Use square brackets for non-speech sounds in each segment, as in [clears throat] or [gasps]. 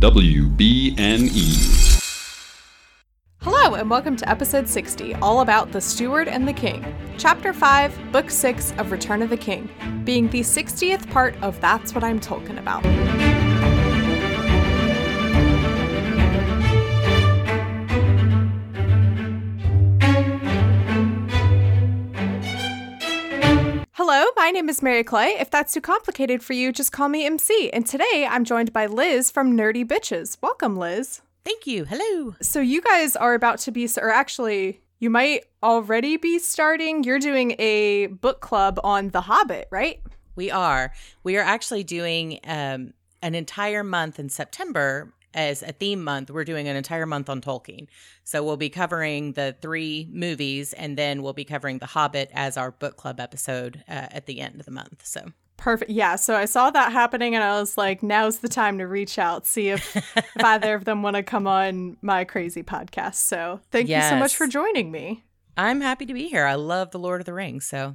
WBNE. Hello, and welcome to episode 60, all about the Steward and the King. Chapter 5, Book 6 of Return of the King, being the 60th part of That's What I'm Talking About. My name is Mary Clay. If that's too complicated for you, just call me MC. And today I'm joined by Liz from Nerdy Bitches. Welcome, Liz. Thank you. Hello. So you guys are about to be, or actually, you might already be starting. You're doing a book club on The Hobbit, right? We are. We are actually doing um, an entire month in September as a theme month. We're doing an entire month on Tolkien. So we'll be covering the three movies, and then we'll be covering The Hobbit as our book club episode uh, at the end of the month. So Perfect. Yeah. So I saw that happening and I was like, now's the time to reach out, see if, [laughs] if either of them want to come on my crazy podcast. So thank you so much for joining me. I'm happy to be here. I love The Lord of the Rings, so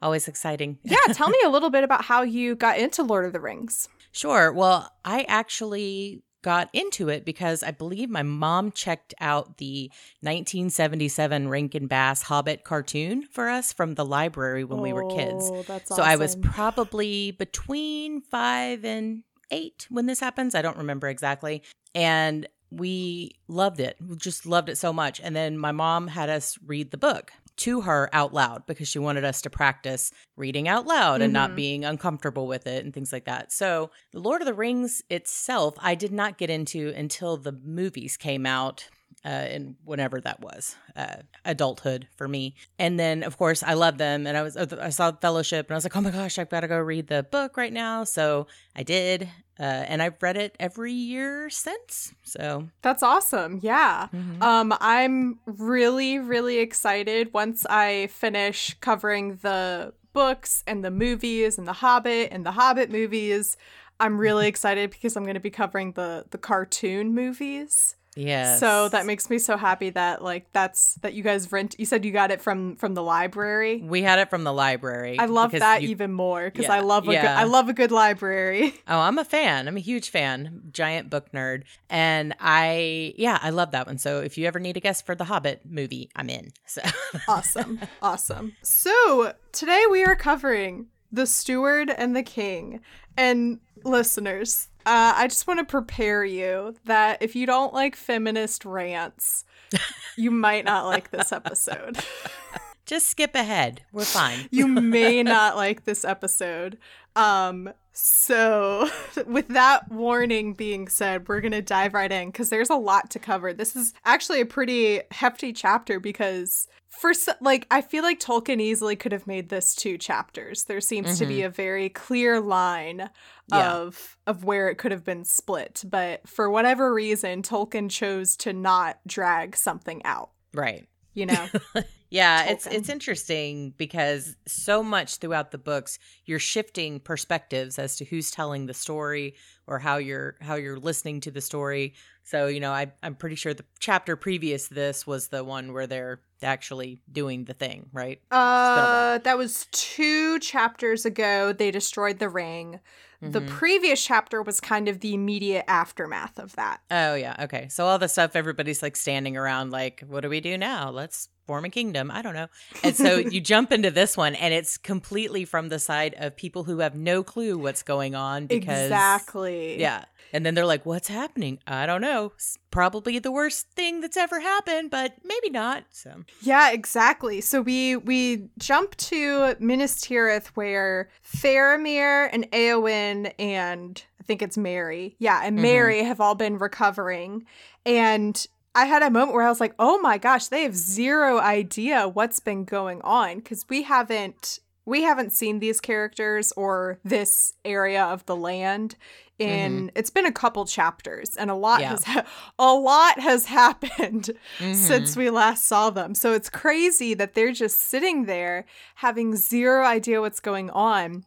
always exciting. Yeah. tell me a [laughs] little bit about how you got into Lord of the Rings. Sure. Well, I actually got into it because I believe my mom checked out the 1977 Rankin Bass Hobbit cartoon for us from the library when we were kids. Oh, So I was probably between five and eight when this happens. I don't remember exactly. And we loved it. We just loved it so much. And then my mom had us read the book to her out loud because she wanted us to practice reading out loud and not Mhm. being uncomfortable with it and things like that. So, The Lord of the Rings itself, I did not get into until the movies came out uh, and whenever that was, uh, adulthood for me. And then, of course, I love them, and I was I saw Fellowship, and I was like, oh my gosh, I've got to go read the book right now. So I did, uh, and I've read it every year since. So That's awesome. Yeah. mhm. Um, I'm really, really excited once I finish covering the books and the movies and the Hobbit and the Hobbit movies. I'm really [laughs] excited because I'm going to be covering the the cartoon movies. Yes. So that makes me so happy that like that's that you guys rent. You said you got it from from the library. we had it from the library. I love that you- even more because Yeah, I love a good. I love a good library. [laughs] Oh, I'm a fan. I'm a huge fan. Giant book nerd. And I yeah, I love that one. So if you ever need a guest for the Hobbit movie, I'm in. [laughs] So awesome. Awesome. So today we are covering The Steward and the King. And listeners, uh, I just want to prepare you that if you don't like feminist rants, you might not like this episode. [laughs] just skip ahead. We're fine. [laughs] you may [laughs] not like this episode. Um, so with that warning being said, we're gonna dive right in because there's a lot to cover. This is actually a pretty hefty chapter because for like I feel like Tolkien easily could have made this two chapters. There seems to be mm-hmm. a very clear line Yeah. of of where it could have been split, but for whatever reason, Tolkien chose to not drag something out. Right. You know, [laughs] Yeah, it's it's interesting because so much throughout the books you're shifting perspectives as to who's telling the story or how you're how you're listening to the story. So, you know, I I'm pretty sure the chapter previous to this was the one where they're actually doing the thing, right? Uh, that was two chapters ago. They destroyed the ring. The Mhm. previous chapter was kind of the immediate aftermath of that. Oh yeah, okay. So all the stuff everybody's like standing around like, what do we do now? Let's form a kingdom. I don't know. And so [laughs] you jump into this one and it's completely from the side of people who have no clue what's going on because exactly. Yeah. And then they're like, what's happening? I don't know. S- Probably the worst thing that's ever happened, but maybe not. So, Yeah, exactly. So we we jump to Minas Tirith where Faramir and Eowyn and I think it's Merry. Yeah, and Mhm. Merry have all been recovering. And I had a moment where I was like, "Oh my gosh, they have zero idea what's been going on cuz we haven't we haven't seen these characters or this area of the land in it's been a couple chapters and a lot Yeah. has ha- a lot has [laughs] happened Mhm. since we last saw them. So it's crazy that they're just sitting there having zero idea what's going on.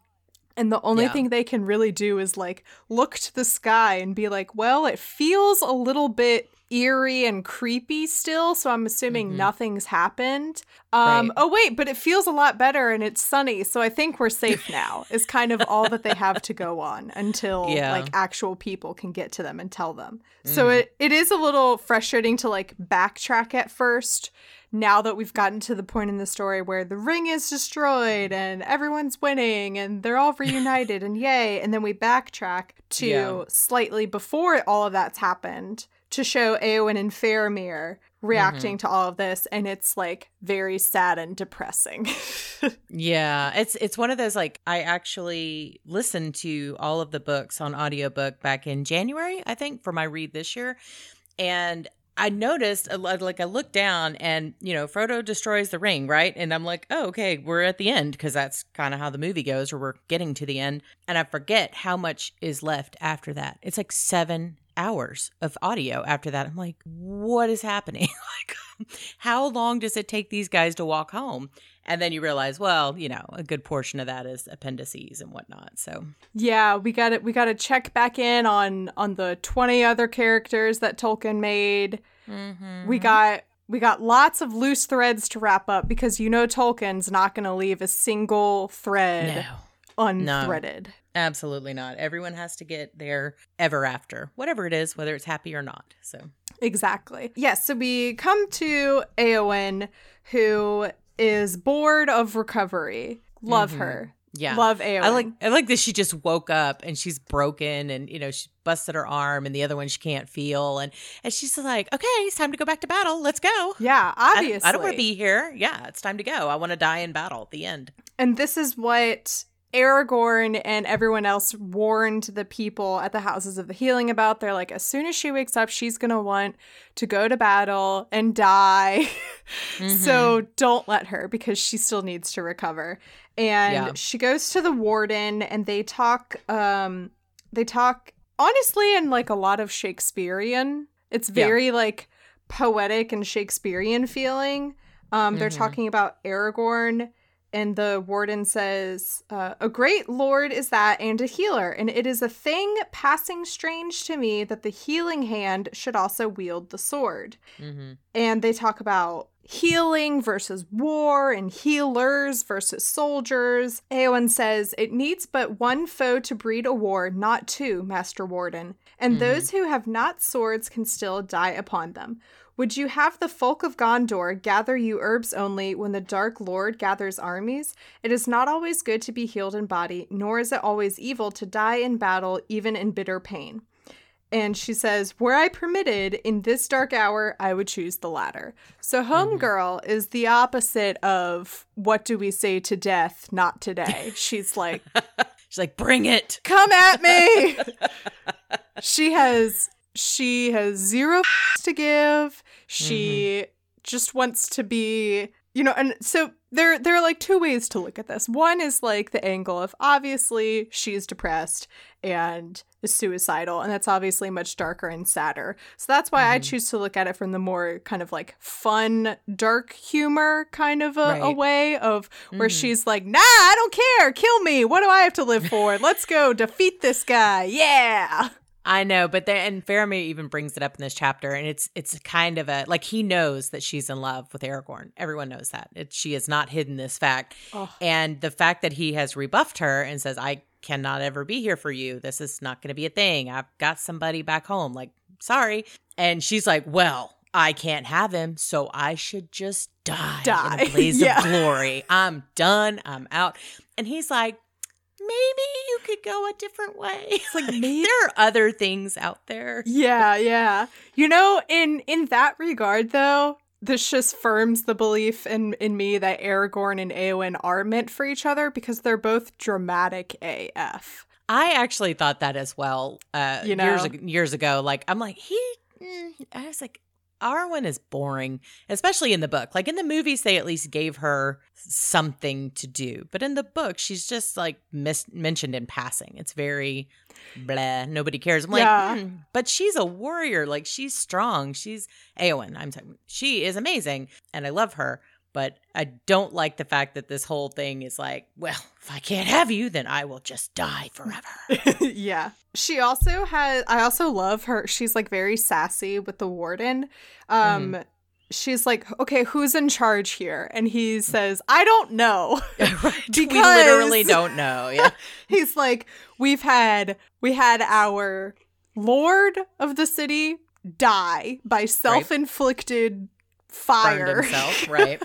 And the only Yeah. thing they can really do is like look to the sky and be like, well, it feels a little bit eerie and creepy still, so I'm assuming Mhm. nothing's happened. Um Right. oh wait, but it feels a lot better and it's sunny, so I think we're safe [laughs] now. is kind of all that they have to go on until Yeah. like actual people can get to them and tell them. So Mhm. it, it is a little frustrating to like backtrack at first now that we've gotten to the point in the story where the ring is destroyed and everyone's winning and they're all reunited and yay and then we backtrack to Yeah. slightly before all of that's happened to show Eowyn and Faramir reacting to all of this and it's like very sad and depressing. [laughs] Yeah, it's it's one of those like I actually listened to all of the books on audiobook back in January, I think, for my read this year. And I noticed uh, like I looked down and you know Frodo destroys the ring, right? And I'm like, "Oh, okay, we're at the end because that's kind of how the movie goes or we're getting to the end." And I forget how much is left after that. It's like 7 hours of audio after that. I'm like, "What is happening?" [laughs] like how long does it take these guys to walk home? And then you realize, well, you know, a good portion of that is appendices and whatnot. So, Yeah, we got it. we got to check back in on on the 20 other characters that Tolkien made. Mm-hmm. We got we got lots of loose threads to wrap up because you know Tolkien's not going to leave a single thread no, unthreaded. Absolutely not. Everyone has to get their ever after, whatever it is, whether it's happy or not. So, Exactly. Yes, so we come to Eowyn who is bored of recovery. Love Mhm. her. yeah. Love Eowyn. I like I like that she just woke up and she's broken and you know she busted her arm and the other one she can't feel and and she's like okay it's time to go back to battle let's go Yeah, I- obviously. I, don't want to be here yeah it's time to go I want to die in battle at the end And this is what Aragorn and everyone else warned the people at the Houses of the Healing about. They're like, as soon as she wakes up, she's going to want to go to battle and die. [laughs] so don't let her because she still needs to recover. And Yeah. she goes to the warden and they talk, um, they talk honestly in like a lot of Shakespearean. It's Yeah. very like poetic and Shakespearean feeling. Um, they're Mhm. talking about Aragorn, and the warden says, uh, A great lord is that and a healer, and it is a thing passing strange to me that the healing hand should also wield the sword. hmm And they talk about healing versus war and healers versus soldiers. Eowyn says, It needs but one foe to breed a war, not two, Master Warden. And Mhm. those who have not swords can still die upon them. Would you have the folk of Gondor gather you herbs only when the Dark Lord gathers armies? It is not always good to be healed in body, nor is it always evil to die in battle, even in bitter pain. And she says, Were I permitted in this dark hour, I would choose the latter. So, mm-hmm. Homegirl is the opposite of what do we say to death, not today. [laughs] She's like, she's like bring it Come at me. [laughs] she has she has zero to give. She just wants to be, you know, and so there there are like two ways to look at this. One is like the angle of obviously she's depressed and is suicidal, and that's obviously much darker and sadder. So that's why I Mhm. choose to look at it from the more kind of like fun, dark humor kind of a, a way of where Mhm. she's like, nah, I don't care, kill me. What do I have to live for? Let's go defeat this guy. Yeah. I know, but then and Faramir even brings it up in this chapter, and it's it's kind of a like he knows that she's in love with Aragorn. Everyone knows that. It, she has not hidden this fact, Ugh. and the fact that he has rebuffed her and says, "I cannot ever be here for you. This is not going to be a thing. I've got somebody back home. Like, sorry." And she's like, "Well." I can't have him, so I should just die, Die. in a [laughs] blaze Yeah. of glory. I'm done. I'm out. And he's like, maybe you could go a different way. It's like, [laughs] maybe- there are other things out there. Yeah, yeah. You know, in in that regard though, this just firms the belief in in me that Aragorn and Eowyn are meant for each other because they're both dramatic AF. I actually thought that as well. Uh, You years know? ag- years ago, like I'm like he. mm, I was like. Arwen is boring, especially in the book. Like in the movies, they at least gave her something to do, but in the book, she's just like mis- mentioned in passing. It's very blah. Nobody cares. I'm Yeah. like, hmm, but she's a warrior. Like she's strong. She's Eowyn. I'm talking. She is amazing, and I love her. But I don't like the fact that this whole thing is like, well, if I can't have you, then I will just die forever. [laughs] yeah. She also has I also love her. She's like very sassy with the warden. Um mm-hmm. she's like, "Okay, who's in charge here?" And he says, "I don't know." [laughs] because we literally don't know. Yeah. [laughs] he's like, "We've had we had our lord of the city die by self-inflicted fire himself [laughs] right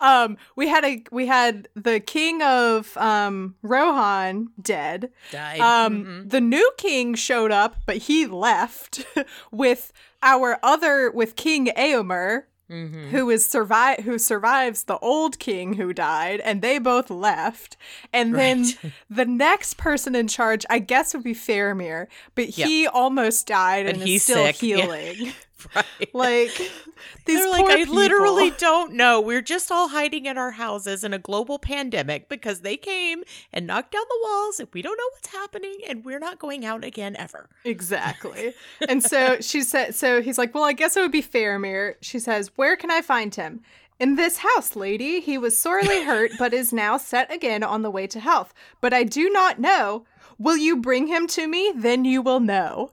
um we had a we had the king of um rohan dead died um mm-hmm. the new king showed up but he left [laughs] with our other with king Eomer Mm-hmm. who is survive who survives the old king who died and they both left and right. then [laughs] the next person in charge i guess would be Faramir but he almost died and, and he's still sick. healing yeah. [laughs] right like these They're like, I people. literally don't know. We're just all hiding in our houses in a global pandemic because they came and knocked down the walls and we don't know what's happening and we're not going out again ever. Exactly. and so [laughs] she said, so he's like, well, I guess it would be fair, Faramir. She says, where can I find him? In this house, lady, he was sorely [laughs] hurt, but is now set again on the way to health. But I do not know. Will you bring him to me? Then you will know.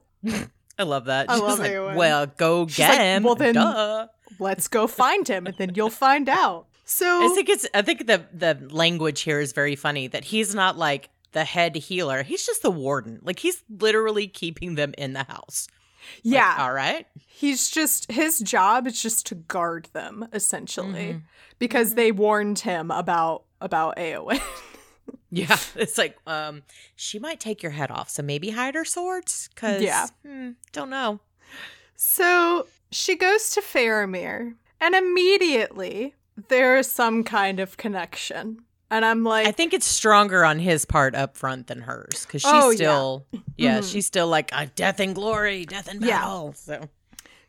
I love that. I She's love like. Well, go She's get like, him. Well, then Duh. let's go find him, and then you'll find out. So I think it's. I think the the language here is very funny. That he's not like the head healer. He's just the warden. Like he's literally keeping them in the house. Yeah. Like, all right. He's just his job is just to guard them essentially mm-hmm. because mm-hmm. they warned him about about Eowyn. [laughs] Yeah, [laughs] it's like um, she might take your head off, so maybe hide her swords. Cause yeah, hmm, don't know. So she goes to Faramir, and immediately there is some kind of connection. And I'm like, I think it's stronger on his part up front than hers because she's oh, still, yeah, yeah mm-hmm. she's still like uh, death and glory, death and battle. Yeah. So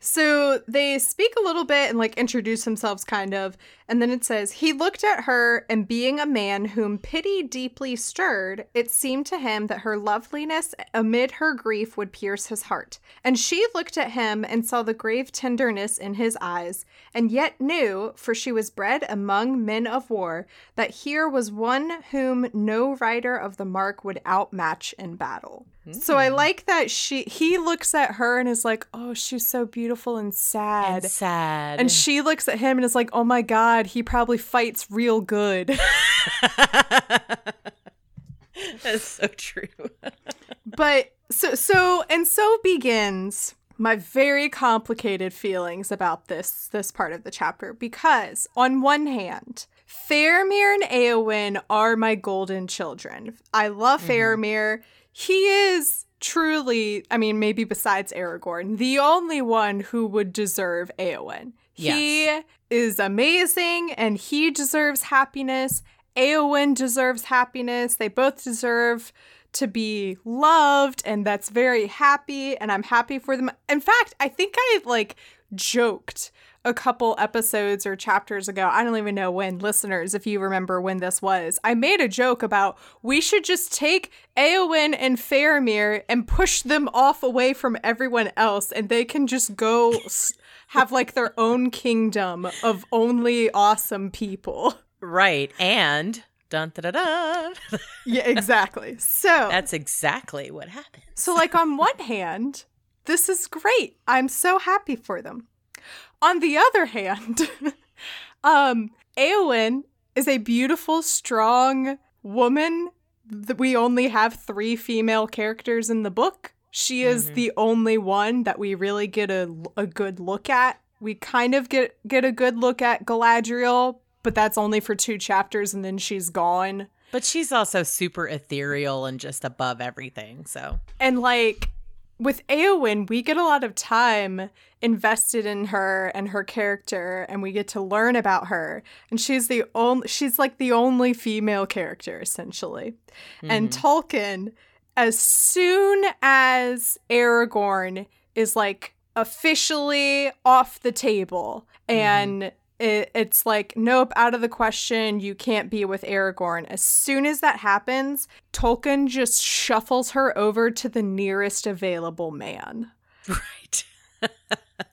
so they speak a little bit and like introduce themselves kind of. And then it says, He looked at her, and being a man whom pity deeply stirred, it seemed to him that her loveliness amid her grief would pierce his heart. And she looked at him and saw the grave tenderness in his eyes, and yet knew, for she was bred among men of war, that here was one whom no rider of the mark would outmatch in battle. So I hmm. like that she he looks at her and is like, "Oh, she's so beautiful and sad." And sad. And she looks at him and is like, "Oh my god, he probably fights real good." [laughs] That's so true. but so so and so begins my very complicated feelings about this this part of the chapter because on one hand, Faramir and Eowyn are my golden children. I love mm-hmm. Faramir he is truly, I mean, maybe besides Aragorn, the only one who would deserve Eowyn. Yes. He is amazing and he deserves happiness. Eowyn deserves happiness. They both deserve to be loved and that's very happy and I'm happy for them. In fact, I think I like joked a couple episodes or chapters ago, I don't even know when, listeners, if you remember when this was, I made a joke about we should just take Eowyn and Faramir and push them off away from everyone else and they can just go have like their own kingdom of only awesome people. Right. And dun da da da. yeah, exactly. So [laughs] that's exactly what happens. so, like, on one hand, this is great. I'm so happy for them. On the other hand, [laughs] um, Eowyn is a beautiful, strong woman. We only have three female characters in the book. She is mm-hmm. the only one that we really get a, a good look at. We kind of get get a good look at Galadriel, but that's only for two chapters and then she's gone. But she's also super ethereal and just above everything, so. And like with Eowyn, we get a lot of time invested in her and her character, and we get to learn about her. And she's the only, she's like the only female character essentially. Mm-hmm. And Tolkien, as soon as Aragorn is like officially off the table and mm-hmm it, it's like, nope, out of the question. You can't be with Aragorn. As soon as that happens, Tolkien just shuffles her over to the nearest available man. [laughs] Right.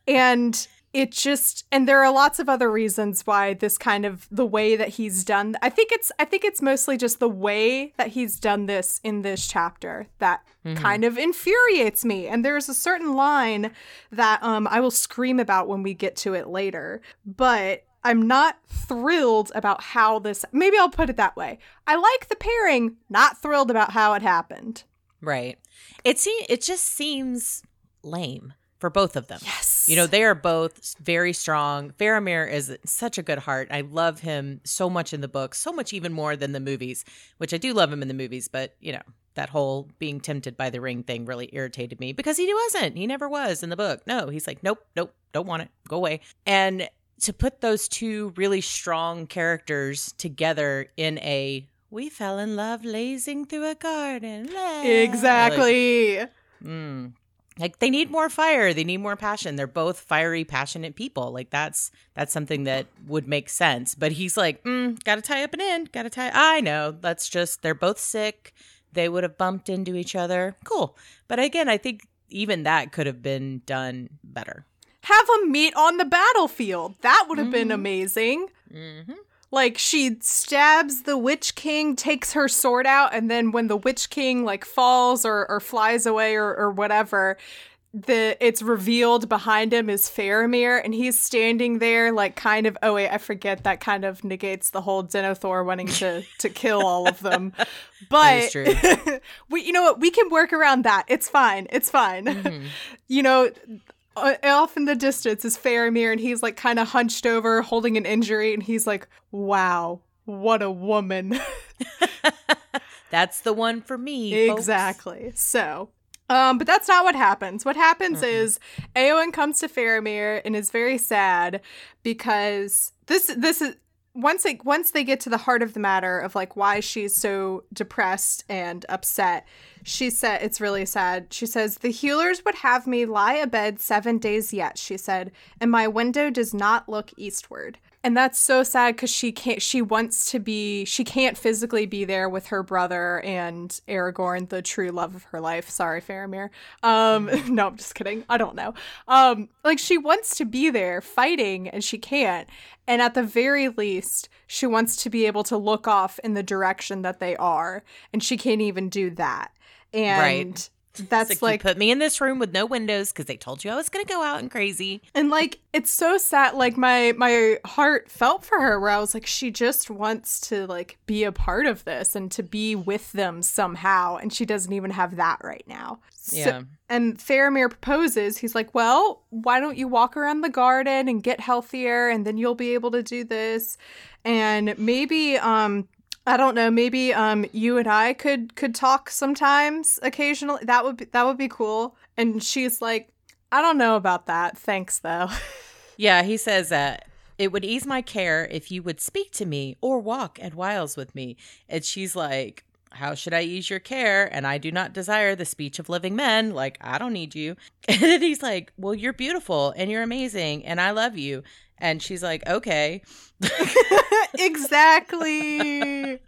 and it just and there are lots of other reasons why this kind of the way that he's done I think it's I think it's mostly just the way that he's done this in this chapter that mm-hmm. kind of infuriates me. And there's a certain line that um I will scream about when we get to it later. But I'm not thrilled about how this maybe I'll put it that way. I like the pairing, not thrilled about how it happened. Right. It se- it just seems lame for both of them. Yes. You know, they are both very strong. Faramir is such a good heart. I love him so much in the book, so much even more than the movies, which I do love him in the movies, but, you know, that whole being tempted by the ring thing really irritated me because he wasn't. He never was in the book. No, he's like, nope, nope, don't want it. Go away. And to put those two really strong characters together in a we fell in love lazing through a garden. Exactly. Like, mm, like they need more fire. They need more passion. They're both fiery passionate people. Like that's that's something that would make sense. But he's like mm, gotta tie up an end. Gotta tie i know. That's just they're both sick. They would have bumped into each other. Cool. But again i think even that could have been done better. Have them meet on the battlefield. That would have mm-hmm. been amazing. Mm-hmm. Like she stabs the Witch King, takes her sword out, and then when the Witch King like falls or, or flies away or, or whatever, the it's revealed behind him is Faramir, and he's standing there like kind of oh wait, I forget that kind of negates the whole Denethor wanting to to kill all of them. [laughs] But [laughs] we you know what, we can work around that. It's fine. It's fine. Mm-hmm. [laughs] you know, off in the distance is Faramir, and he's like kind of hunched over, holding an injury, and he's like, "Wow, what a woman!" [laughs] that's the one for me. Exactly. Folks. So, um, but that's not what happens. What happens mm-hmm. is Eowyn comes to Faramir and is very sad because this this is once they once they get to the heart of the matter of like why she's so depressed and upset she said it's really sad. She says the healers would have me lie abed seven days yet she said and my window does not look eastward and that's so sad because she can't she wants to be she can't physically be there with her brother and aragorn the true love of her life. Sorry faramir. Um [laughs] no i'm just kidding. I don't know. Um like she wants to be there fighting and she can't. And at the very least she wants to be able to look off in the direction that they are. And she can't even do that. And right. That's like, like put me in this room with no windows because they told you I was gonna go out and crazy. And like it's so sad. Like my my heart felt for her where I was like, she just wants to like be a part of this and to be with them somehow, and she doesn't even have that right now. So, yeah. And Faramir proposes. He's like, "Well, why don't you walk around the garden and get healthier, and then you'll be able to do this." And maybe um I don't know. Maybe um you and I could could talk sometimes occasionally. That would be that would be cool. And she's like, I don't know about that. Thanks though. [laughs] yeah, he says that it would ease my care if you would speak to me or walk at whiles with me. And she's like, how should I ease your care? And I do not desire the speech of living men. Like, I don't need you. [laughs] And then he's like, Well, you're beautiful and you're amazing and I love you. And she's like, okay. [laughs] exactly.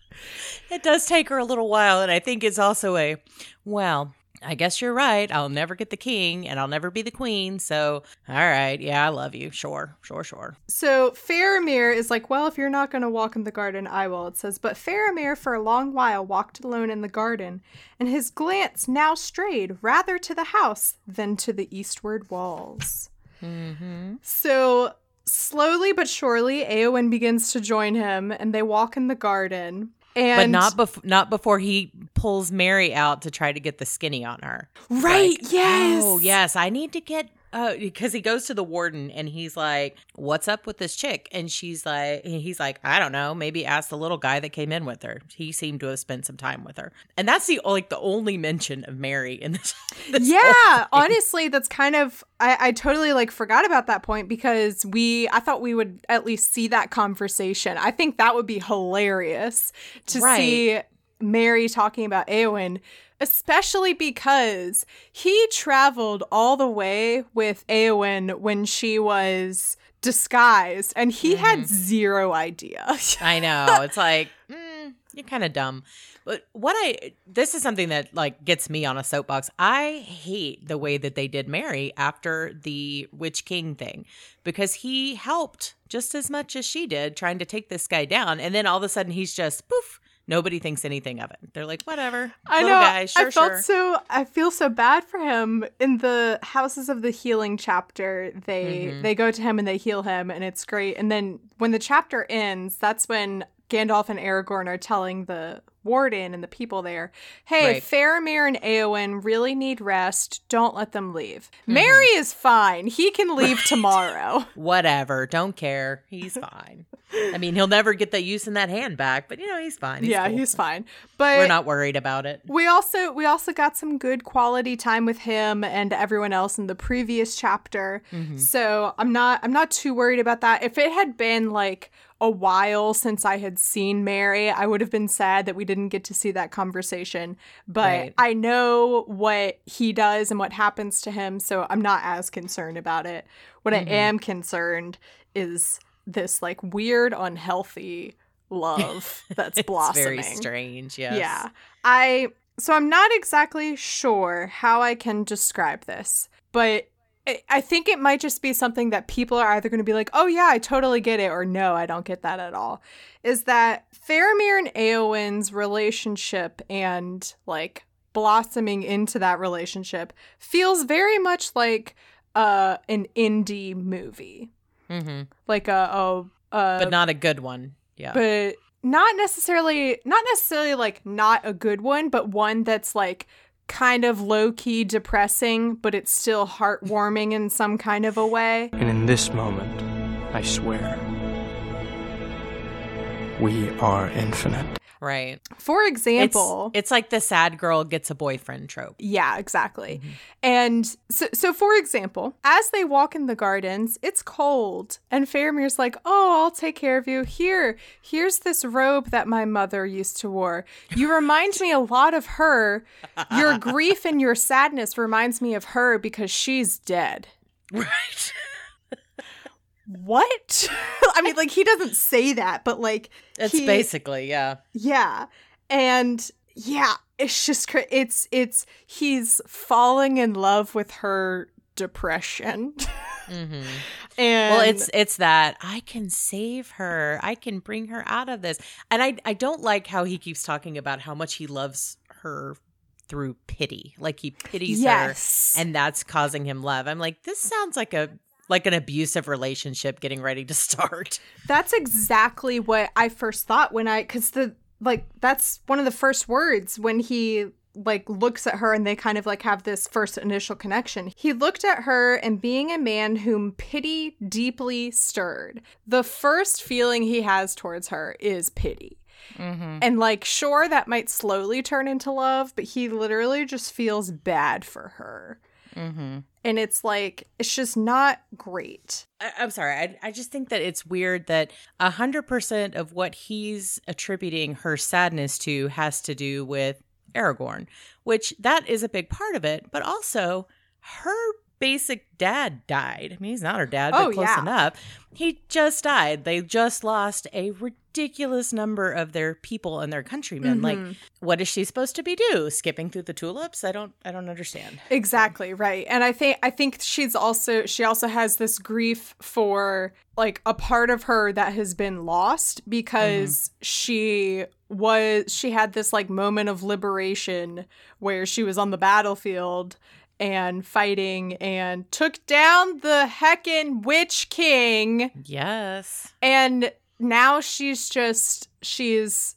it does take her a little while. And I think it's also a, well, I guess you're right. I'll never get the king and I'll never be the queen. So, all right. Yeah, I love you. Sure, sure, sure. So, Faramir is like, Well, if you're not going to walk in the garden, I will. It says, But Faramir for a long while walked alone in the garden, and his glance now strayed rather to the house than to the eastward walls. Mm-hmm. So, slowly but surely, Eowyn begins to join him, and they walk in the garden. And but not bef- not before he pulls Merry out to try to get the skinny on her. Right? Like, oh, yes. Oh, yes. I need to get uh, because he goes to the warden and he's like, "What's up with this chick?" And she's like, "He's like, I don't know. Maybe ask the little guy that came in with her. He seemed to have spent some time with her." And that's the like the only mention of Merry in this. [laughs] this yeah, honestly, that's kind of I, I totally like forgot about that point because we I thought we would at least see that conversation. I think that would be hilarious to right. see Merry talking about Eowyn especially because he traveled all the way with Eowyn when she was disguised and he mm-hmm. had zero idea. [laughs] I know. It's like, mm, you're kind of dumb. But what I this is something that like gets me on a soapbox. I hate the way that they did Merry after the Witch King thing because he helped just as much as she did trying to take this guy down, and then all of a sudden he's just poof. Nobody thinks anything of it. They're like, whatever. I know. Guy, sure, I felt sure. so. I feel so bad for him in the Houses of the Healing chapter. They Mhm. they go to him and they heal him, and it's great. And then when the chapter ends, that's when Gandalf and Aragorn are telling the warden and the people there, "Hey, Right. Faramir and Eowyn really need rest. Don't let them leave. Mm-hmm. Merry is fine. He can leave tomorrow." [laughs] Whatever. Don't care. He's fine. I mean, he'll never get that use in that hand back, but you know, he's fine. He's yeah, cool. he's fine. But We're not worried about it. We also we also got some good quality time with him and everyone else in the previous chapter. Mm-hmm. So I'm not I'm not too worried about that. If it had been like a while since I had seen Merry, I would have been sad that we didn't get to see that conversation. But Right. I know what he does and what happens to him, so I'm not as concerned about it. What Mhm. I am concerned is this like weird unhealthy love [laughs] that's It's blossoming. very strange. Yes. Yeah. I so I'm not exactly sure how I can describe this, but I- think it might just be something that people are either going to be like, "Oh yeah, I totally get it," or "No, I don't get that at all." Is that Faramir and Eowyn's relationship and like blossoming into that relationship feels very much like uh an indie movie, hmm like a a, a But not a good one. Yeah. but not necessarily not necessarily like not a good one but one that's like kind of low-key depressing but it's still heartwarming in some kind of a way And in this moment, I swear, we are infinite. Right. for example it's like the sad girl gets a boyfriend trope. yeah exactly mm-hmm. and so, so for example as they walk in the gardens it's cold and Faramir's like oh I'll take care of you here here's this robe that my mother used to wear you remind me a lot of her your [laughs] grief and your sadness reminds me of her because she's dead Right. [laughs] what [laughs] i mean like he doesn't say that but like It's he- basically, yeah. yeah and yeah it's just it's it's he's falling in love with her depression hmm [laughs] and Well, it's it's that I can save her. I can bring her out of this. And I I don't like how he keeps talking about how much he loves her through pity. Like he pities yes her and that's causing him love. I'm like this sounds like a like an abusive relationship getting ready to [laughs] start. that's exactly what i first thought when i because the like that's one of the first words when he like looks at her and they kind of like have this first initial connection. He looked at her and being a man whom pity deeply stirred. The first feeling he has towards her is pity. Mm-hmm. And like sure that might slowly turn into love, but he literally just feels bad for her. Mm-hmm. And it's like it's just not great. I, I'm sorry. I, I just think that it's weird that a hundred percent of what he's attributing her sadness to has to do with Aragorn, which that is a big part of it. But also, her basic dad died. I mean, he's not her dad, but Oh, close yeah. enough. He just died. They just lost a ridiculous number of their people and their countrymen. Like, Mhm. what is she supposed to be do? Skipping through the tulips? I don't. I don't understand. Exactly, right. And I think I think she's also she also has this grief for like a part of her that has been lost because she was she had this like moment of liberation where she was on the battlefield and fighting and took down the heckin' witch king Yes. and now she's just she's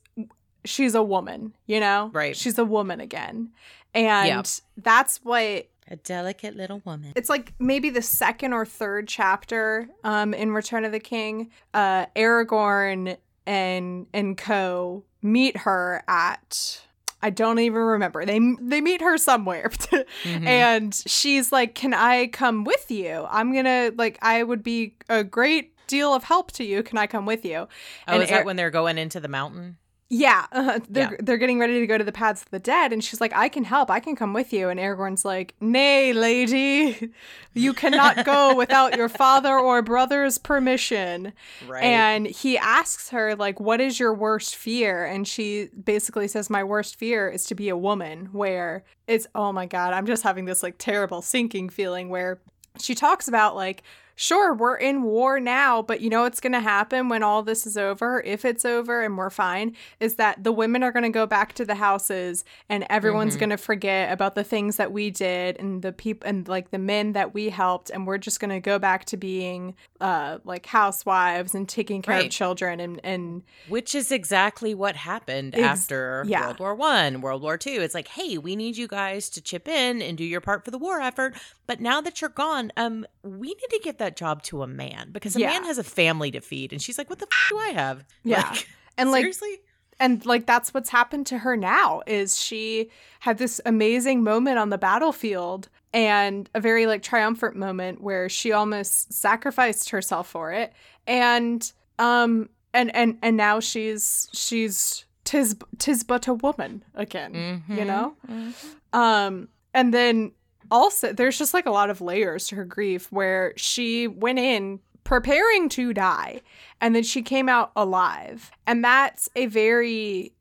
she's a woman, you know? Right. She's a woman again. And Yep. that's what A delicate little woman. it's like maybe the second or third chapter um in Return of the King. Uh Aragorn and and co meet her at I don't even remember. They they meet her somewhere. [laughs] Mhm. And she's like, "Can I come with you? I'm going to like I would be a great deal of help to you. Can I come with you?" Oh, and is that when they're going into the mountain? Yeah, uh, they're Yeah. they're getting ready to go to the paths of the dead, and she's like, "I can help. I can come with you." And Aragorn's like, "Nay, lady, [laughs] you cannot go [laughs] without your father or brother's permission." Right. And he asks her like, "What is your worst fear?" And she basically says, "My worst fear is to be a woman." Where it's oh my god, I'm just having this like terrible sinking feeling where she talks about like sure we're in war now but you know what's going to happen when all this is over if it's over and we're fine is that the women are going to go back to the houses and everyone's Mhm. going to forget about the things that we did and the people and like the men that we helped and we're just going to go back to being uh like housewives and taking care Right. of children and and Which is exactly what happened Ex- after yeah. World War One, World War Two. It's like, hey, we need you guys to chip in and do your part for the war effort. But now that you're gone, um, we need to get that job to a man because a Yeah. man has a family to feed. And she's like, what the f- do I have? Yeah. Like, and like seriously, and like that's what's happened to her now is she had this amazing moment on the battlefield and a very like triumphant moment where she almost sacrificed herself for it and um and and and now she's she's tis tis but a woman again you Mhm. know Mhm. um and then also there's just like a lot of layers to her grief where she went in preparing to die and then she came out alive. And that's a very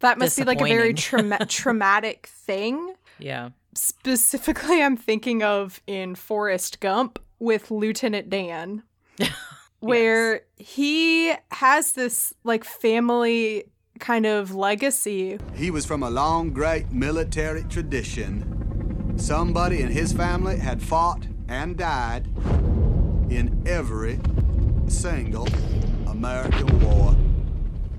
that must be like a very trauma- [laughs] traumatic thing. Yeah, specifically i'm thinking of in forrest gump with lieutenant dan [laughs] where he has this like family kind of legacy. He was from a long, great military tradition. Somebody in his family had fought and died in every single American war.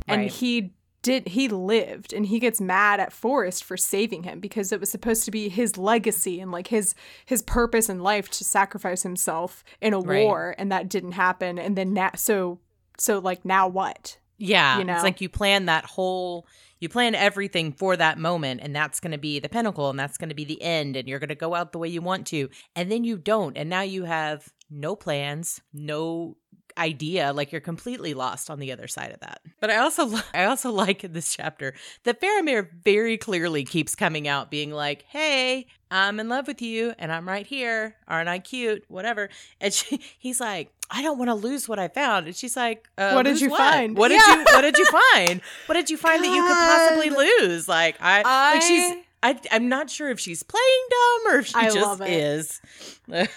and Right. he did he lived and he gets mad at Forrest for saving him because it was supposed to be his legacy and like his his purpose in life to sacrifice himself in a Right. war and that didn't happen and then now so so like now what yeah. you know? It's like you plan that whole. You plan everything for that moment, and that's going to be the pinnacle, and that's going to be the end, and you're going to go out the way you want to, and then you don't, and now you have no plans, no idea, like you're completely lost on the other side of that. But I also, I also [laughs] like in this chapter that Faramir very clearly keeps coming out, being like, "Hey, I'm in love with you, and I'm right here. Aren't I cute? Whatever." And she, [laughs] he's like, "I don't want to lose what I found," and she's like, uh, What did "Lose you find?" What did Yeah. you What did you find? What did you find that you could possibly lose?" Like I, like she's. I- I, I'm not sure if she's playing dumb or if she I just is. [laughs] Either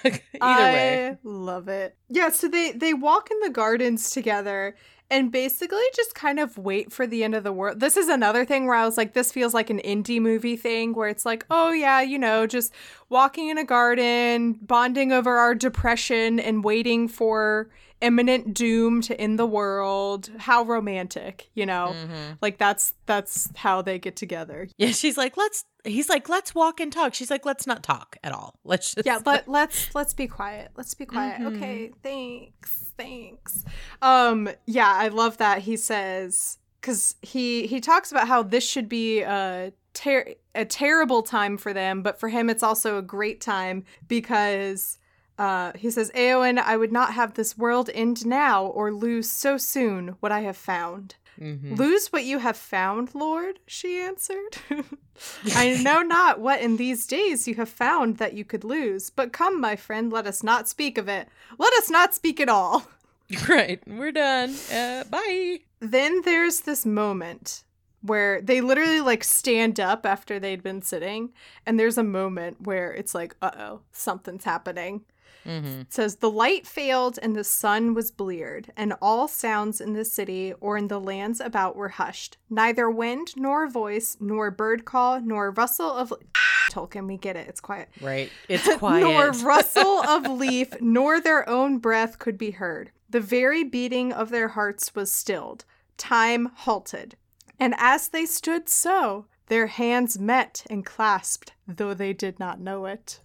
I way. love it. Yeah, so they they walk in the gardens together and basically just kind of wait for the end of the world. This is another thing where I was like this feels like an indie movie thing where it's like, "Oh yeah, you know, just walking in a garden, bonding over our depression and waiting for imminent doom to end the world. How romantic, you know? Mm-hmm. Like that's that's how they get together. [laughs] Yeah, she's like, let's. He's like, let's walk and talk. She's like, let's not talk at all. Let's just. yeah but [laughs] let's let's be quiet let's be quiet Mhm. okay thanks thanks um yeah i love that he says because he he talks about how this should be a ter- a terrible time for them but for him it's also a great time because uh, he says, Eowyn, I would not have this world end now or lose so soon what I have found. Mhm. Lose what you have found, Lord, she answered. [laughs] I know not what in these days you have found that you could lose, but come, my friend, let us not speak of it. Let us not speak at all. [laughs] Right, we're done. Uh, bye. Then there's this moment where they literally like stand up after they'd been sitting, and there's a moment where it's like, uh oh, something's happening. Mm-hmm. It says the light failed and the sun was bleared, and all sounds in the city or in the lands about were hushed. Neither wind nor voice, nor bird call, nor rustle of [laughs] Tolkien, we get it, it's quiet. Right, it's [laughs] quiet. nor [laughs] rustle of leaf, nor their own breath could be heard. The very beating of their hearts was stilled. Time halted. And as they stood so, their hands met and clasped, though they did not know it.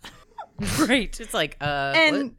[laughs] [laughs] right. It's like, uh, and what?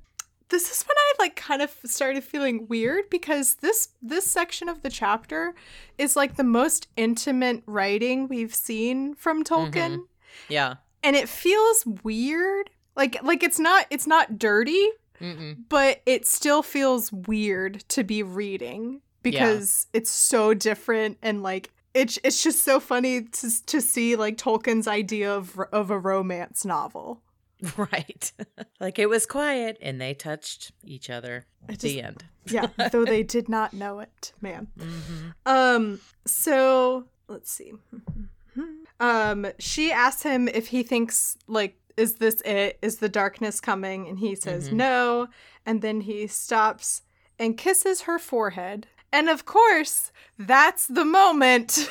this is when I like kind of started feeling weird because this this section of the chapter is like the most intimate writing we've seen from Tolkien yeah. and it feels weird. Like like it's not it's not dirty, Mm-mm. but it still feels weird to be reading because it's so different and like it's it's just so funny to to see like Tolkien's idea of of a romance novel. [laughs] Right. [laughs] like it was quiet and they touched each other. just- the end. [laughs] Yeah, though they did not know it, man. Um, so let's see. Um, she asks him if he thinks like is this it? Is the darkness coming? And he says no, and then he stops and kisses her forehead. And of course, that's the moment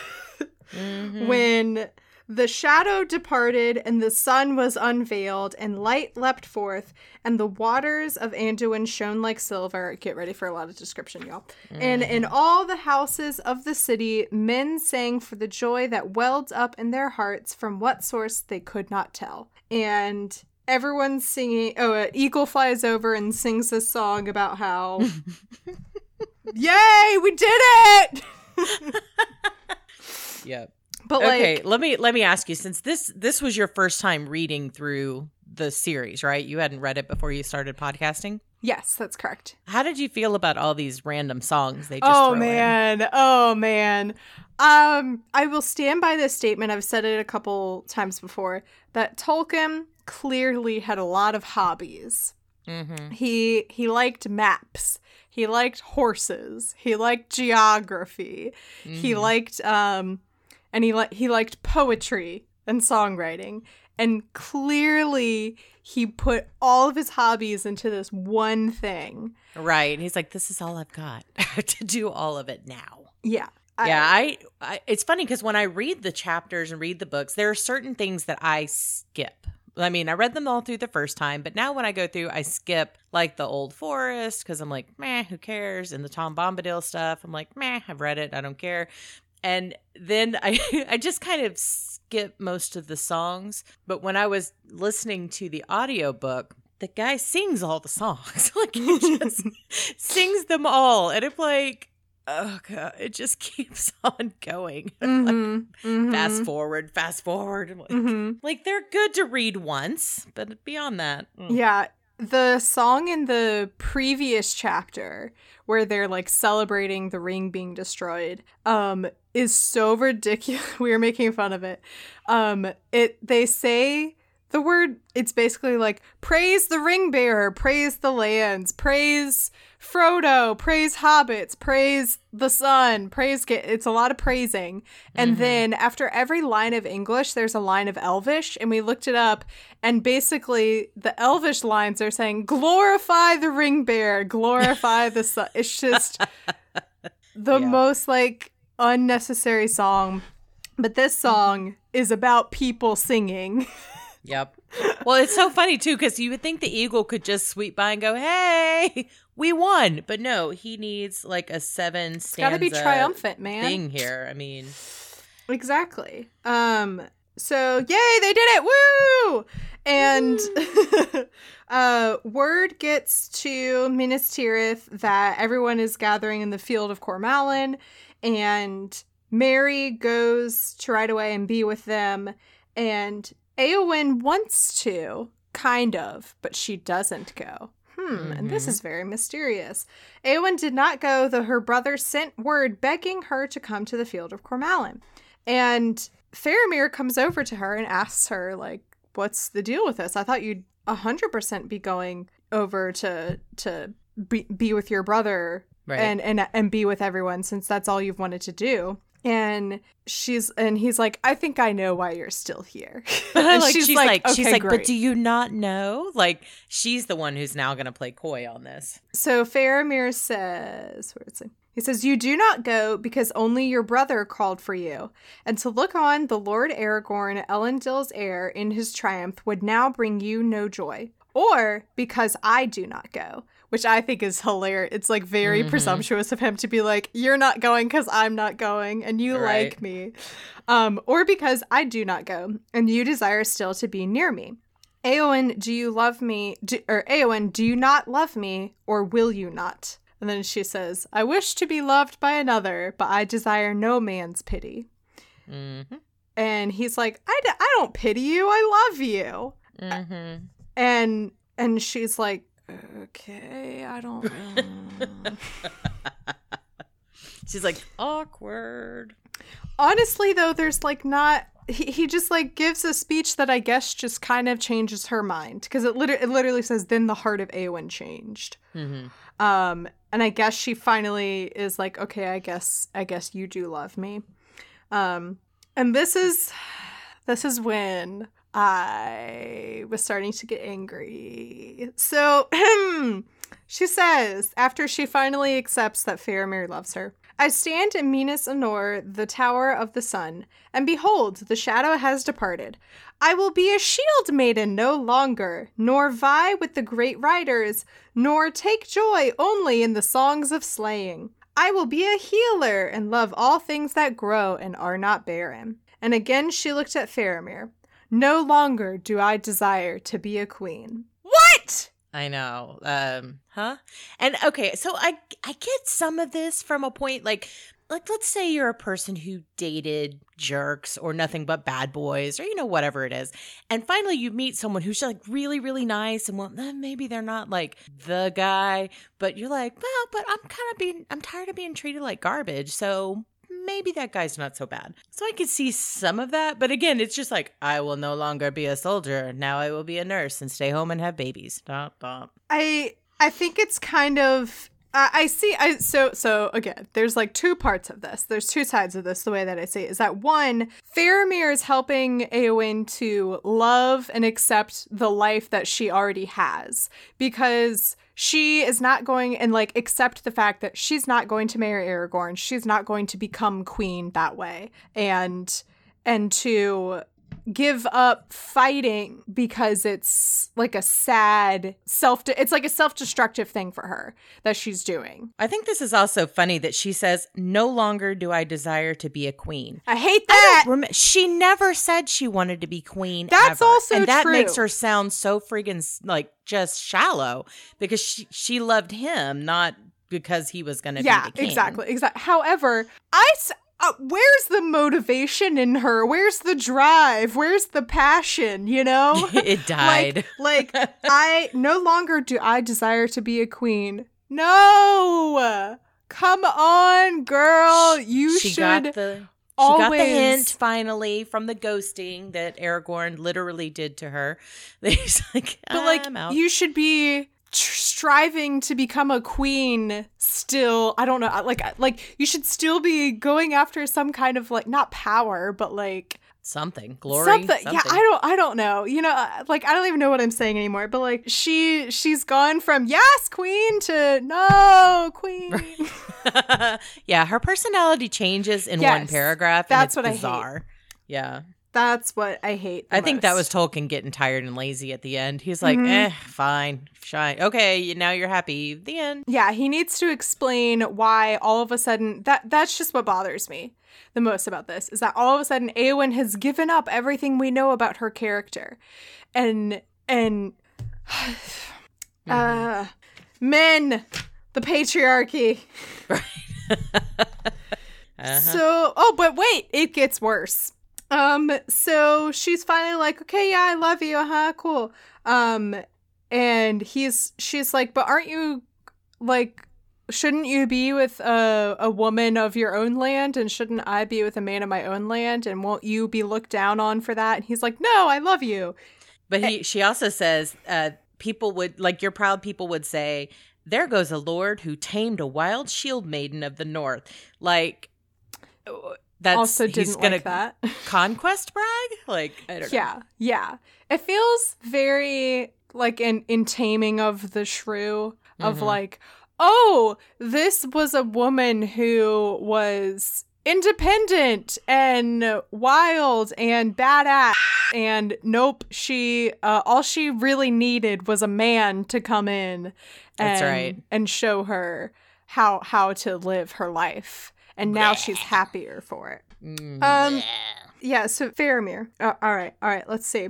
when the shadow departed and the sun was unveiled and light leapt forth and the waters of Anduin shone like silver. Get ready for a lot of description, y'all. And mm. in all the houses of the city, men sang for the joy that welled up in their hearts from what source they could not tell. And everyone's singing. Oh, an eagle flies over and sings this song about how, [laughs] yay, we did it! [laughs] Yep. But like, okay, let me let me ask you since this this was your first time reading through the series, right? You hadn't read it before you started podcasting. yes, that's correct. How did you feel about all these random songs they just oh throw in? man oh man um i will stand by this statement i've said it a couple times before that tolkien clearly had a lot of hobbies Mhm. he he liked maps he liked horses he liked geography he liked um and he li- he liked poetry and songwriting and clearly he put all of his hobbies into this one thing Right. And he's like, this is all I've got [laughs] to do all of it now. yeah I- yeah, I, I it's funny because when I read the chapters and read the books, there are certain things that I skip. I mean, I read them all through the first time, but now when I go through, I skip like the Old Forest because I'm like, meh, who cares? And the Tom Bombadil stuff, I'm like, meh, I've read it, I don't care. And then I, [laughs] I just kind of skip most of the songs. But when I was listening to the audiobook, the guy sings all the songs. [laughs] like he just [laughs] sings them all. And I'm like, oh god, it just keeps on going. Mhm, mhm. fast forward, fast forward. Like, Mhm. like, they're good to read once, but beyond that, mm. Yeah, the song in the previous chapter where they're like celebrating the ring being destroyed um is so ridiculous. [laughs] we were making fun of it. Um it they say the word it's basically like praise the ring bearer, praise the lands, praise Frodo, praise hobbits, praise the sun, praise Ga- it's a lot of praising. And then after every line of English there's a line of Elvish and we looked it up and basically the Elvish lines are saying glorify the ring bearer, glorify the sun. It's just [laughs] the Yeah. most like unnecessary song. But this song is about people singing. [laughs] Yep. Well, it's so funny too because you would think the eagle could just sweep by and go, "Hey, we won," but no, he needs like a seven It's got to be triumphant, man. thing here. I mean, Exactly. Um so yay, they did it. Woo! And [laughs] uh word gets to Minas Tirith that everyone is gathering in the field of Cormallen and Merry goes to ride away and be with them and Eowyn wants to kind of, but she doesn't go. Hmm, and this Mhm. is very mysterious. Eowyn did not go, though her brother sent word begging her to come to the field of Cormallen. And Faramir comes over to her and asks her, like, what's the deal with this? I thought you'd 100% be going over to to be, be with your brother Right. and, and and be with everyone since that's all you've wanted to do. And she's and he's like, I think I know why you're still here. [laughs] Like [laughs] she's, like, she's "Okay, like, but do you not know? Like, she's the one who's now going to play coy on this. So Faramir says, where is it? He says, You do not go because only your brother called for you. And to look on the Lord Aragorn, Elendil's heir, in his triumph would now bring you no joy. Or because I do not go, which I think is hilarious. It's like very Mhm. presumptuous of him to be like, You're not going because I'm not going and you Right. like me. Um, or because I do not go and you desire still to be near me. Eowyn, do you love me? Do, or Eowyn, do you not love me, or will you not? And then she says, I wish to be loved by another, but I desire no man's pity. Mm-hmm. And he's like, i don't pity you, I love you. Mm-hmm. And and she's like, okay, I don't. Know. [laughs] She's like, awkward. honestly though, there's like not he, he just like gives a speech that I guess just kind of changes her mind because it, liter- it literally says then the heart of Eowyn changed. Mhm. Um, and I guess she finally is like, okay, I guess I guess you do love me. Um, and this is this is when I was starting to get angry. So [clears throat] she says, after she finally accepts that Faramir loves her, I stand in Minas Anor, the tower of the sun, and behold, the shadow has departed. I will be a shield maiden no longer, nor vie with the great riders, nor take joy only in the songs of slaying. I will be a healer and love all things that grow and are not barren. And again she looked at Faramir. No longer do I desire to be a queen. What? I know. Um, huh? And okay, so I I get some of this from a point like like let's say you're a person who dated jerks or nothing but bad boys or you know whatever it is. And finally you meet someone who's like really really nice and well then maybe they're not like the guy, but you're like, "Well, but I'm kind of being I'm tired of being treated like garbage." So maybe that guy's not so bad. So I could see some of that, but again, it's just like I will no longer be a soldier. Now I will be a nurse and stay home and have babies. Dot dot. I I think it's kind of I I see I so so again there's like two parts of this. There's two sides of this the way that I see it is that one Faramir is helping Eowyn to love and accept the life that she already has because she is not going and like accept the fact that she's not going to marry Aragorn. She's not going to become queen that way. And and to give up fighting because it's like a sad self it's like a self-destructive thing for her that she's doing. I think this is also funny that she says, "No longer do I desire to be a queen." I hate that. don't rem- she never said she wanted to be queen. That's ever. also and that true. makes her sound so friggin' like just shallow because she she loved him not because he was going to yeah, be the king. exactly. Exactly. However, I uh, where's the motivation in her? Where's the drive? Where's the passion, you know? [laughs] it [laughs] died. Like, like [laughs] I no longer do I desire to be a queen. No. Come on, girl. You she should got the she always got the hint finally from the ghosting that Aragorn literally did to her. He's like, But like "I'm out." you should be striving to become a queen still. I don't know. Like like you should still be going after some kind of like not power, but like something glory. something. something. Yeah, I don't I don't know. You know, uh, like I don't even know what I'm saying anymore, but like she she's gone from yes, queen to no, queen. [laughs] yeah, her personality changes in one paragraph. that's and what I it's hate. bizarre. Yeah. That's what I hate. I think that was. Tolkien getting tired and lazy at the end. He's like, Mhm. eh, fine, shine. Okay, now you're happy. The end. Yeah, he needs to explain why all of a sudden that that's just what bothers me the most about this is that all of a sudden Eowyn has given up everything we know about her character. And and [sighs] uh men the patriarchy. Uh-huh. [laughs] So, oh, but wait, it gets worse. Um, so she's finally like, okay, yeah, I love you, huh? Cool. Um, and he's, she's like, but aren't you like, shouldn't you be with a, a woman of your own land? And shouldn't I be with a man of my own land? And won't you be looked down on for that? And he's like, no, I love you. But he, she also says, uh, people would like your proud people would say, "There goes a lord who tamed a wild shield maiden of the north." Like that's also didn't gonna like that. [laughs] conquest brag. Like I don't know. Yeah, yeah. It feels very like in in taming of the shrew of Mhm. like, oh, this was a woman who was independent and wild and badass and nope she uh, all she really needed was a man to come in That's right. and show her how how to live her life and now she's happier for it Mm. um yeah, so Faramir. Uh, all right, all right, let's see.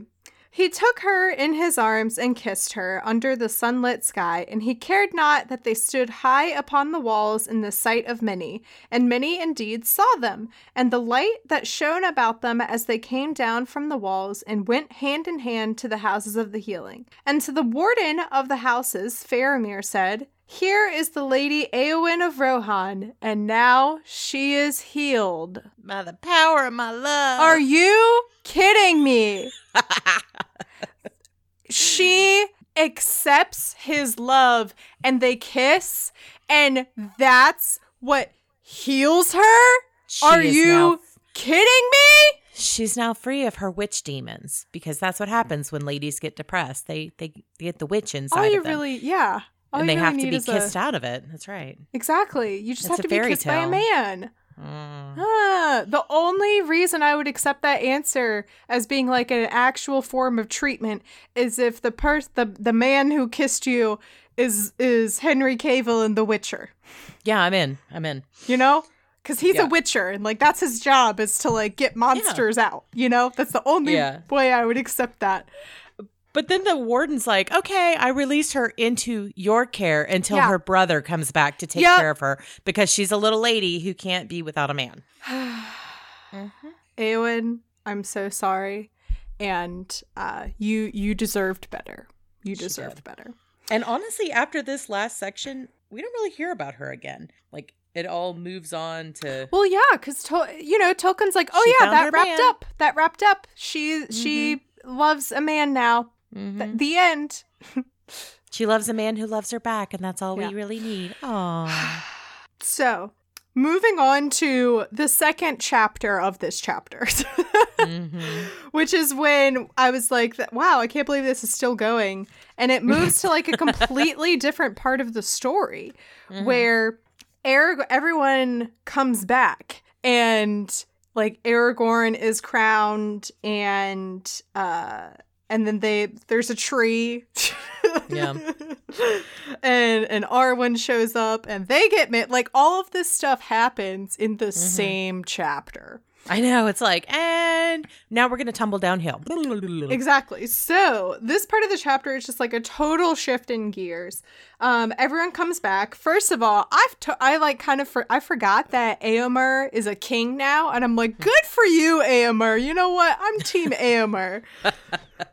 He took her in his arms and kissed her under the sunlit sky, and he cared not that they stood high upon the walls in the sight of many, and many indeed saw them, and the light that shone about them as they came down from the walls and went hand in hand to the houses of the healing. And to the warden of the houses, Faramir said, Here is the Lady Eowyn of Rohan, and now she is healed. By the power of my love. Are you kidding me? [laughs] she accepts his love and they kiss, and that's what heals her? She Are you kidding me? She's now free of her witch demons because that's what happens when ladies get depressed. They they get the witch inside All you of them, really, yeah. All and they really have to be is a- kissed out of it. That's right. Exactly. You just It's have to be kissed by a man. Mm. Ah, the only reason I would accept that answer as being like an actual form of treatment is if the person the the man who kissed you is is Henry Cavill in The Witcher. Yeah, I'm in. I'm in. You know? Cuz he's Yeah. a witcher and like that's his job is to like get monsters out, you know? That's the only Yeah. way I would accept that. But then the warden's like, okay, I released her into your care until Yeah. her brother comes back to take Yep. care of her because she's a little lady who can't be without a man. [sighs] Eowyn, I'm so sorry and uh you you deserved better. You She deserved did. better. And honestly, after this last section, we don't really hear about her again. Like it all moves on to Well, yeah, because to- you know Tolkien's like, oh She yeah, that wrapped man. Mm-hmm. up. That wrapped up. She she loves a man now. Mhm. Th- the end. she loves a man who loves her back, and that's all Yeah. we really need. [sighs] Aww. So, moving on to the second chapter of this chapter, [laughs] Mhm. which is when I was like, wow, I can't believe this is still going. And it moves to like a completely [laughs] different part of the story Mm-hmm. where Arag- everyone comes back and like Aragorn is crowned and uh and then they there's a tree. [laughs] Yeah. [laughs] and and Arwen shows up and they get met like all of this stuff happens in Mm-hmm. the same chapter. I know. It's like, and now we're gonna tumble downhill. Exactly. So this part of the chapter is just like a total shift in gears. Um, everyone comes back. First of all, I've to- I like kind of for- I forgot that Eomer is a king now, and I'm like, good for you, Eomer. You know what? I'm Team [laughs] Eomer.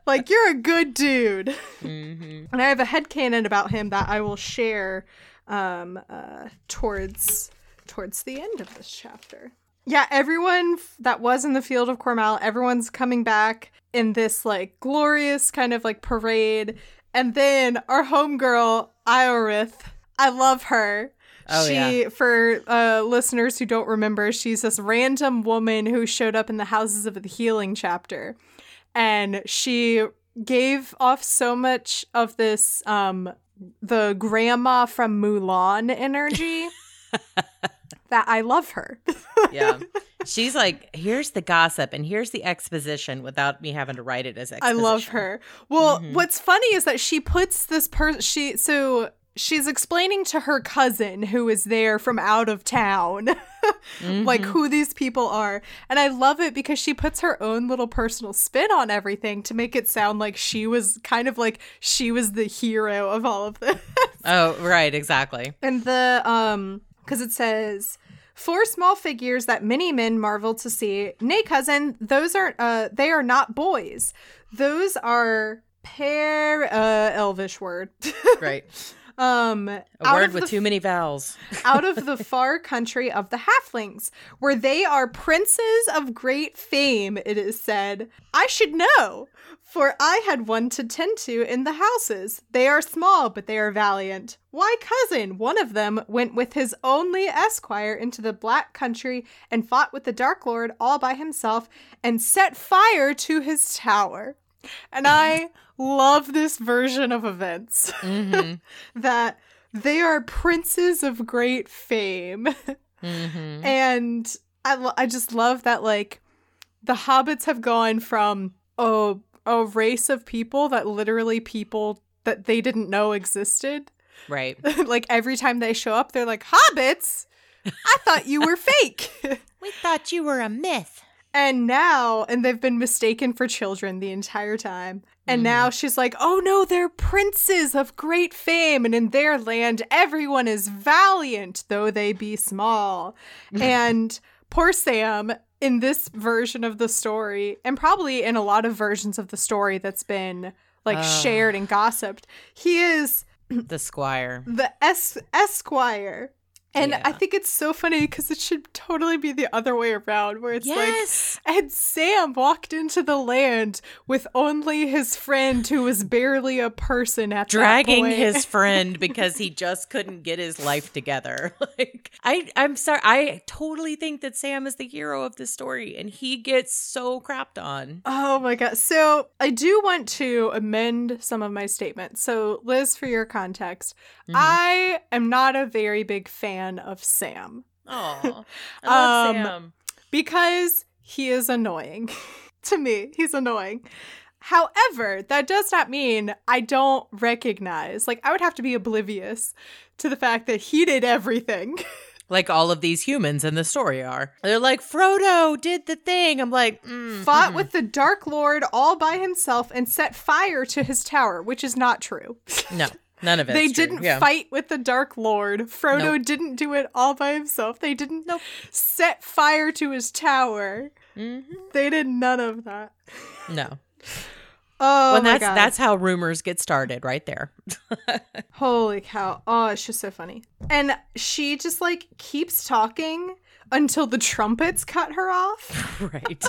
like you're a good dude. Mhm. And I have a headcanon about him that I will share um, uh, towards towards the end of this chapter. Yeah, everyone that was in the field of Cormal, everyone's coming back in this like glorious kind of like parade. And then our homegirl, Ioreth, I love her. Oh, she, yeah. for uh, listeners who don't remember, she's this random woman who showed up in the Houses of the Healing chapter. And she gave off so much of this um the grandma from Mulan energy [laughs] that I love her. [laughs] yeah. She's like, here's the gossip and here's the exposition without me having to write it as I love her. Well, Mhm. what's funny is that she puts this person she so she's explaining to her cousin who is there from out of town [laughs] like Mhm. who these people are. And I love it because she puts her own little personal spin on everything to make it sound like she was kind of like she was the hero of all of this. Oh, right, exactly. [laughs] And the um because it says four small figures that many men marvel to see. Nay, cousin, those are uh they are not boys. Those are pair uh elvish word. [laughs] Right. Um A word with the too many vowels. [laughs] out of the far country of the halflings, where they are princes of great fame, it is said. I should know, for I had one to tend to in the houses. They are small, but they are valiant. Why, cousin, one of them went with his only esquire into the black country and fought with the Dark Lord all by himself and set fire to his tower. And I love this version of events hmm [laughs] that they are princes of great fame. hmm and I, lo- I just love that, like, the hobbits have gone from a, a race of people that literally people that they didn't know existed. Right. [laughs] like, every time they show up, they're like, Hobbits? I thought you were fake. [laughs] We thought you were a myth. And now, and they've been mistaken for children the entire time. And Mhm. now she's like, oh no, they're princes of great fame. And in their land, everyone is valiant, though they be small. [laughs] and poor Sam, in this version of the story, and probably in a lot of versions of the story that's been like Ugh. shared and gossiped, he is the squire. the es- Esquire. And Yeah. I think it's so funny because it should totally be the other way around, where it's Yes. like, and Sam walked into the land with only his friend who was barely a person at dragging his [laughs] friend because he just couldn't get his life together. [laughs] Like I I'm sorry, I totally think that Sam is the hero of this story and he gets so crapped on. Oh my god. So I do want to amend some of my statements. So, Liz, for your context, Mm-hmm. I am not a very big fan of Sam Oh. [laughs] I love Um, Sam. because he is annoying. [laughs] to me, he's annoying. However, that does not mean I don't recognize, like, I would have to be oblivious to the fact that he did everything. [laughs] Like all of these humans in the story are. They're like, Frodo did the thing. I'm like, mm, Fought with the Dark Lord all by himself and set fire to his tower, which is not true. no, none of it. they didn't fight with the Dark Lord. Frodo Nope. didn't do it all by himself. They didn't Nope. set fire to his tower. hmm They did none of that. No. [laughs] Oh well, my that's god. that's how rumors get started, right there. [laughs] Holy cow. Oh, it's just so funny. And she just like keeps talking until the trumpets cut her off. [laughs] right.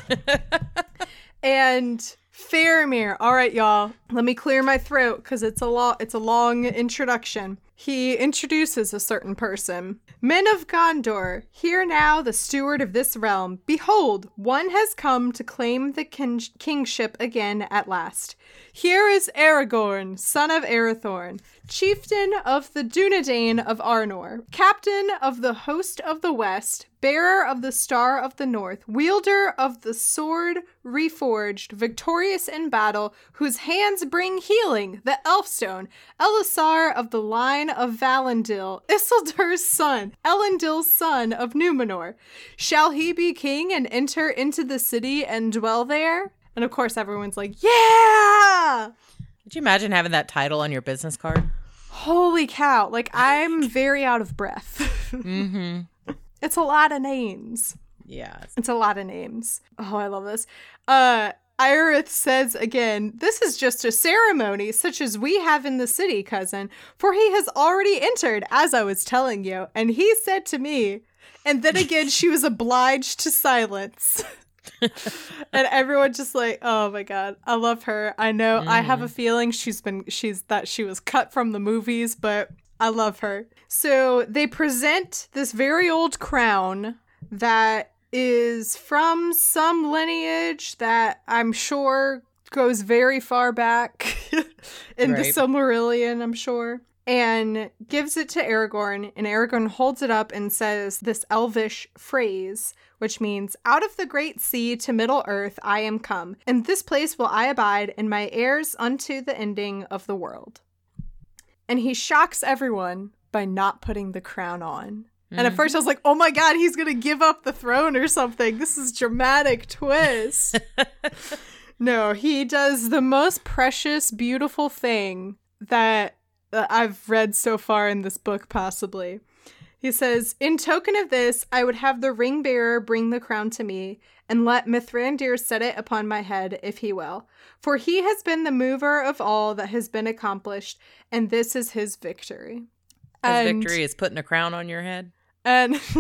And Faramir, all right, y'all, let me clear my throat because it's a it's a long introduction. He introduces a certain person. Men of Gondor, hear now the steward of this realm. Behold, one has come to claim the kin- kingship again at last. Here is Aragorn, son of Arathorn, chieftain of the Dunedain of Arnor, captain of the host of the west, bearer of the star of the north, wielder of the sword reforged, victorious in battle, whose hands bring healing, the Elfstone, Elessar of the line of Valandil, Isildur's son, Elendil's son of Numenor. Shall he be king and enter into the city and dwell there? And of course, everyone's like, yeah! Could you imagine having that title on your business card? Holy cow. Like, I'm very out of breath. Mm-hmm. [laughs] it's a lot of names. Yeah. It's a lot of names. Oh, I love this. Uh, Ioreth says again, This is just a ceremony such as we have in the city, cousin, for he has already entered, as I was telling you. And he said to me, and then again, she was obliged to silence. [laughs] [laughs] and everyone just like, oh my god, I love her. I know I have a mm. feeling she's been she's that she was cut from the movies, but I love her. So they present this very old crown that is from some lineage that I'm sure goes very far back [laughs] in the Right. Silmarillion, I'm sure. And gives it to Aragorn, and Aragorn holds it up and says this elvish phrase, which means, Out of the great sea to Middle Earth I am come, and this place will I abide, and my heirs unto the ending of the world. And he shocks everyone by not putting the crown on. And at mm-hmm. first I was like, oh my god, he's gonna give up the throne or something. This is dramatic twist. [laughs] no, he does the most precious, beautiful thing that that I've read so far in this book, possibly. He says, In token of this, I would have the ring bearer bring the crown to me, and let Mithrandir set it upon my head, if he will. For he has been the mover of all that has been accomplished, and this is his victory. His And- victory is putting a crown on your head. and [laughs]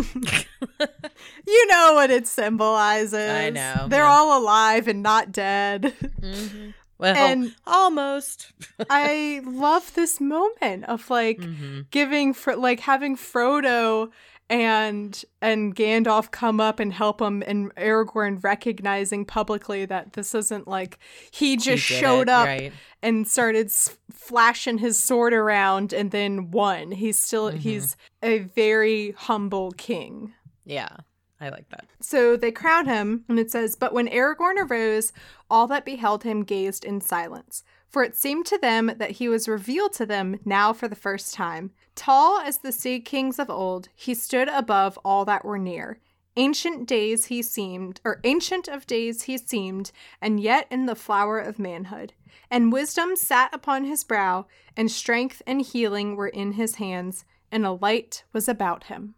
you know what it symbolizes. I know, They're yeah. all alive and not dead. Mm-hmm. Well, And- almost. [laughs] I love this moment of like Mhm. giving for like having Frodo and and Gandalf come up and help him and Aragorn recognizing publicly that this isn't like he just He showed it, up right. and started s- flashing his sword around and then won. He's still Mm-hmm. he's a very humble king. Yeah, I like that. So they crown him, and it says, But when Aragorn arose, all that beheld him gazed in silence. For it seemed to them that he was revealed to them now for the first time. Tall as the sea kings of old, he stood above all that were near. Ancient days he seemed, or ancient of days he seemed, and yet in the flower of manhood. And wisdom sat upon his brow, and strength and healing were in his hands, and a light was about him.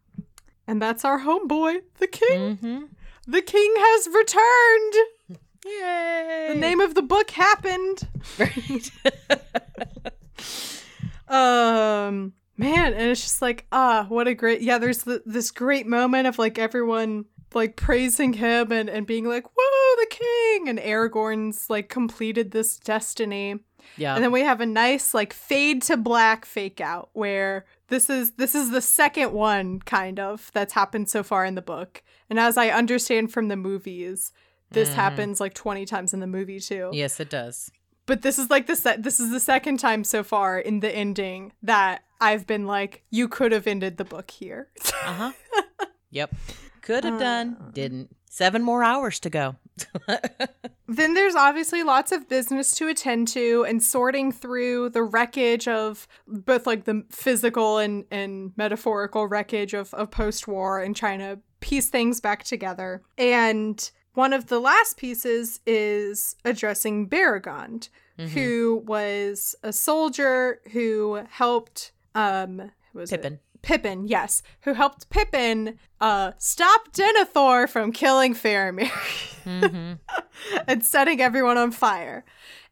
And that's our homeboy, the king. Mm-hmm. The king has returned. Yay! The name of the book happened. Right. [laughs] Um, man, and it's just like, ah, what a great, yeah, there's the, this great moment of like everyone like praising him and, and being like, whoa, the king. And Aragorn's like completed this destiny. Yeah. And then we have a nice like fade to black fake out where this is this is the second one kind of that's happened so far in the book. And as I understand from the movies, this Mhm. happens like 20 times in the movie too. yes, it does. But this is like the se- this is the second time so far in the ending that I've been like you could have ended the book here. Uh huh. [laughs] yep. Could have done, didn't. Seven more hours to go. [laughs] then there's obviously lots of business to attend to and sorting through the wreckage of both like the physical and, and metaphorical wreckage of, of post-war and trying to piece things back together and one of the last pieces is addressing Baragond, who was a soldier who helped um was it? Pippin. Yes, who helped Pippin uh, stop Denethor from killing Faramir hmm [laughs] and setting everyone on fire.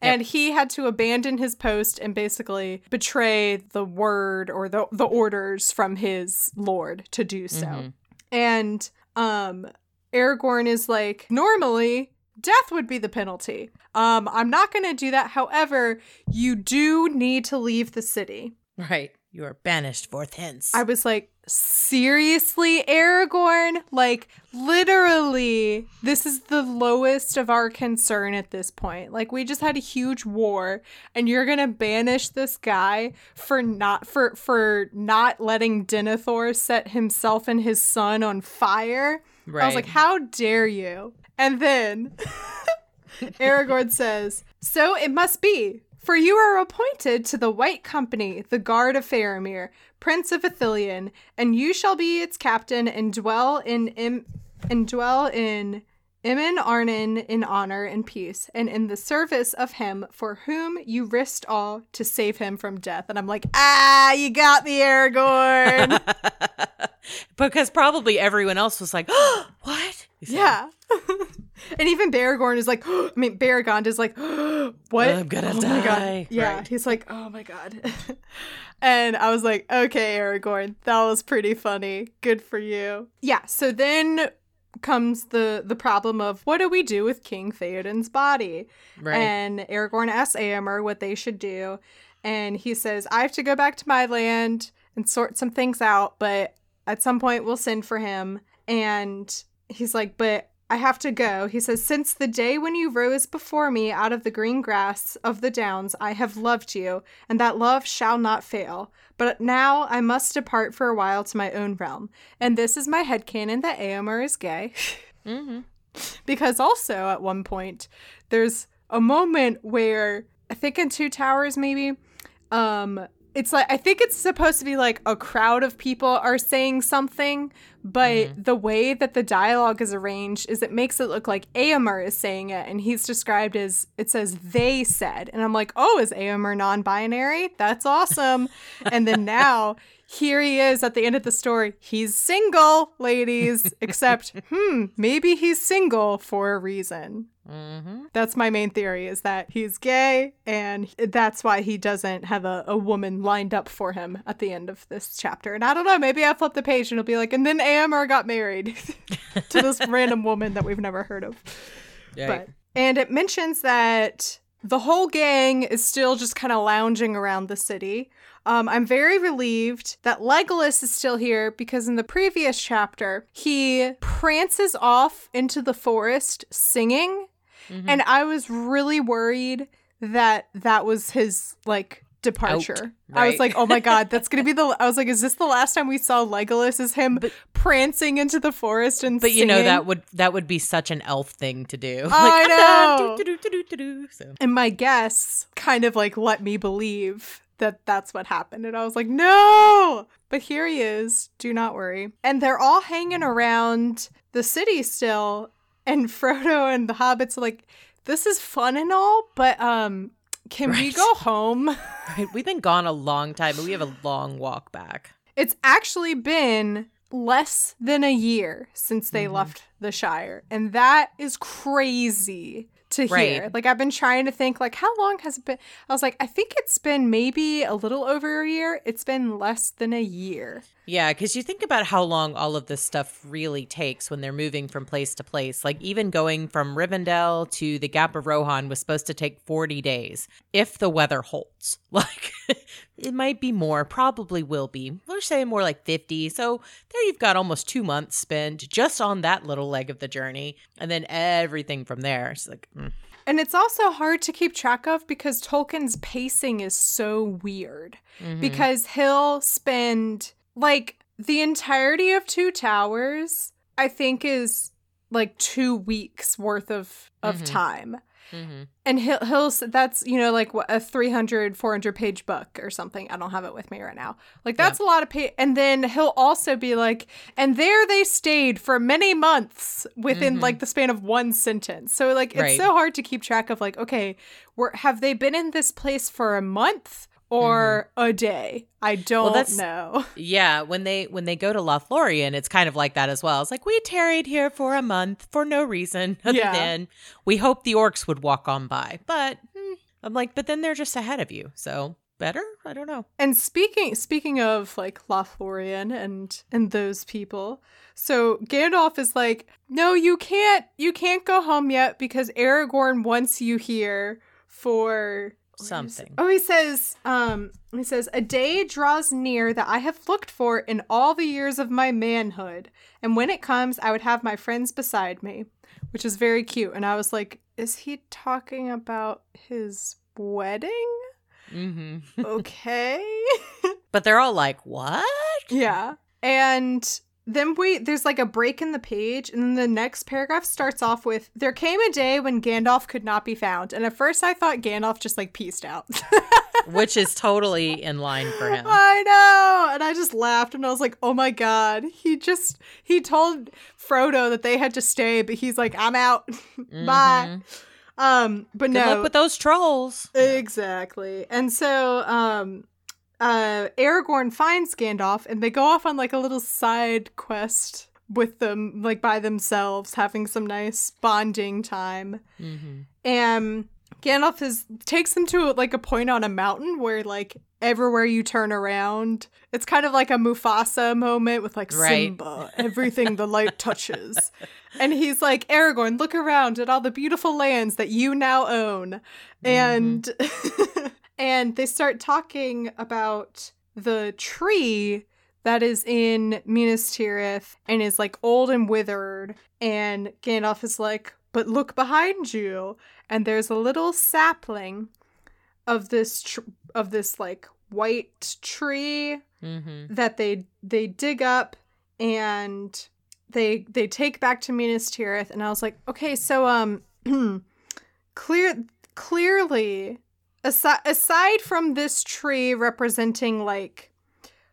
And he had to abandon his post and basically betray the word or the, the orders from his lord to do so. Mhm. And um Aragorn is like, normally death would be the penalty. Um, I'm not gonna do that. However, you do need to leave the city. Right. You are banished forth hence. I was like, seriously, Aragorn? Like, literally, this is the lowest of our concern at this point. Like, we just had a huge war, and you're gonna banish this guy for not for for not letting Denethor set himself and his son on fire. Right. I was like, how dare you? And then [laughs] Aragorn says, So it must be, for you are appointed to the White Company, the Guard of Faramir, Prince of Ithilien, and you shall be its captain and dwell in Im- and dwell in Emyn Arnen in honor and peace, and in the service of him for whom you risked all to save him from death. And I'm like, ah, you got me, Aragorn. [laughs] because probably everyone else was like, what? Yeah. [laughs] and even Baragorn is like, [gasps] I mean, Baragond is like, [gasps] what? I'm gonna oh My die. God. Yeah. Right. He's like, oh my God. [laughs] and I was like, okay, Aragorn, that was pretty funny. Good for you. Yeah. So then comes the the problem of what do we do with King Theoden's body? Right. And Aragorn asks Eomer what they should do. And he says, I have to go back to my land and sort some things out, but at some point we'll send for him. And he's like, But I have to go. He says, Since the day when you rose before me out of the green grass of the downs, I have loved you, and that love shall not fail. But now I must depart for a while to my own realm. And this is my headcanon that Eomer is gay. [laughs] mm-hmm. because also at one point there's a moment where I think in Two Towers maybe um it's like I think it's supposed to be like a crowd of people are saying something, but the way that the dialogue is arranged is it makes it look like Eomer is saying it, and he's described as it says they said, and I'm like, oh, is Eomer non-binary? That's awesome. [laughs] and then now here he is at the end of the story. He's single, ladies. [laughs] Except, hmm, maybe he's single for a reason. Mm-hmm. That's my main theory is that he's gay and that's why he doesn't have a, a woman lined up for him at the end of this chapter. And I don't know, maybe I flip the page and it'll be like, and then Eomer got married [laughs] to this random woman that we've never heard of. But and it mentions that the whole gang is still just kind of lounging around the city. Um, I'm very relieved that Legolas is still here because in the previous chapter he prances off into the forest singing, Mm-hmm. and I was really worried that that was his like departure. I was like, oh my god, that's gonna be [laughs] the. I was like, is this the last time we saw Legolas? Is him prancing into the forest and But you know that would that would be such an elf thing to do. I know. do, do, do, do, do, do. So And my guess kind of like let me believe that that's what happened. And I was like, no! But here he is. Do not worry. And they're all hanging around the city still. And [laughs] Frodo and the hobbits are like, this is fun and all, but um, can we go home? [laughs] right, we've been gone a long time, but we have a long walk back. It's actually been less than a year since they mm-hmm. left the Shire. And that is crazy to Right. here. Like I've been trying to think like how long has it been? I was like I think it's been maybe a little over a year. It's been less than a year. Yeah, because you think about how long all of this stuff really takes when they're moving from place to place. Like even going from Rivendell to the Gap of Rohan was supposed to take 40 days if the weather holds. [laughs] Like it might be more, probably will be. We're saying more like 50. So there you've got almost two months spent just on that little leg of the journey. And then everything from there. It's like, mm. And it's also hard to keep track of because Tolkien's pacing is so weird. Because he'll spend like the entirety of Two Towers, I think is like 2 weeks worth of of Mhm. time. Mhm. And he'll he'll that's you know like a 300 400 page book or something. I don't have it with me right now. Like that's a lot of page and then he'll also be like and there they stayed for many months within Mhm. like the span of one sentence. So like it's Right. so hard to keep track of like okay, were have they been in this place for a month or a day? I don't that's- know. [laughs] Yeah, when they when they go to Lothlorien, it's kind of like that as well. It's like we tarried here for a month for no reason [laughs] other Yeah. than we hoped the orcs would walk on by. But hmm, I'm like, but then they're just ahead of you, so better. I don't know. And speaking speaking of like Lothlorien and and those people, so Gandalf is like, "No, you can't you can't go home yet because Aragorn wants you here for Something. Oh, he says, um, he says, a day draws near that I have looked for in all the years of my manhood, and when it comes, I would have my friends beside me, which is very cute. And I was like, is he talking about his wedding? Mm-hmm. [laughs] Okay. [laughs] But they're all like, what? yeah. And then we there's like a break in the page, and then the next paragraph starts off with There came a day when Gandalf could not be found. And at first I thought Gandalf just like pieced out. [laughs] Which is totally in line for him. I know. And I just laughed and I was like, oh my God. He just, he told Frodo that they had to stay, but he's like, I'm out. [laughs] Bye. Um, but Mm-hmm. Good no. luck with those trolls. Exactly. And so, um, uh, Aragorn finds Gandalf and they go off on like a little side quest with them, like by themselves, having some nice bonding time. hmm And Gandalf is takes them to like a point on a mountain where like everywhere you turn around, it's kind of like a Mufasa moment with like Right. Simba, everything the light touches. And he's like, Aragorn, look around at all the beautiful lands that you now own. And [laughs] and they start talking about the tree that is in Minas Tirith and is like old and withered. And Gandalf is like, but look behind you. And there's a little sapling of this tr- of this like white tree hmm that they they dig up and they they take back to Minas Tirith and I was like, okay, so um [clears throat] clear clearly aside aside from this tree representing like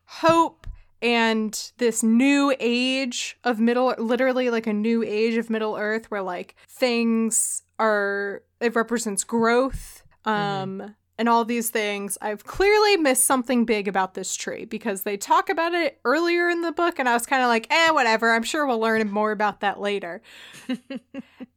hope and this new age of middle literally like a new age of middle earth where like things are it represents growth um and all these things i've clearly missed something big about this tree because they talk about it earlier in the book and i was kind of like eh whatever i'm sure we'll learn more about that later. [laughs]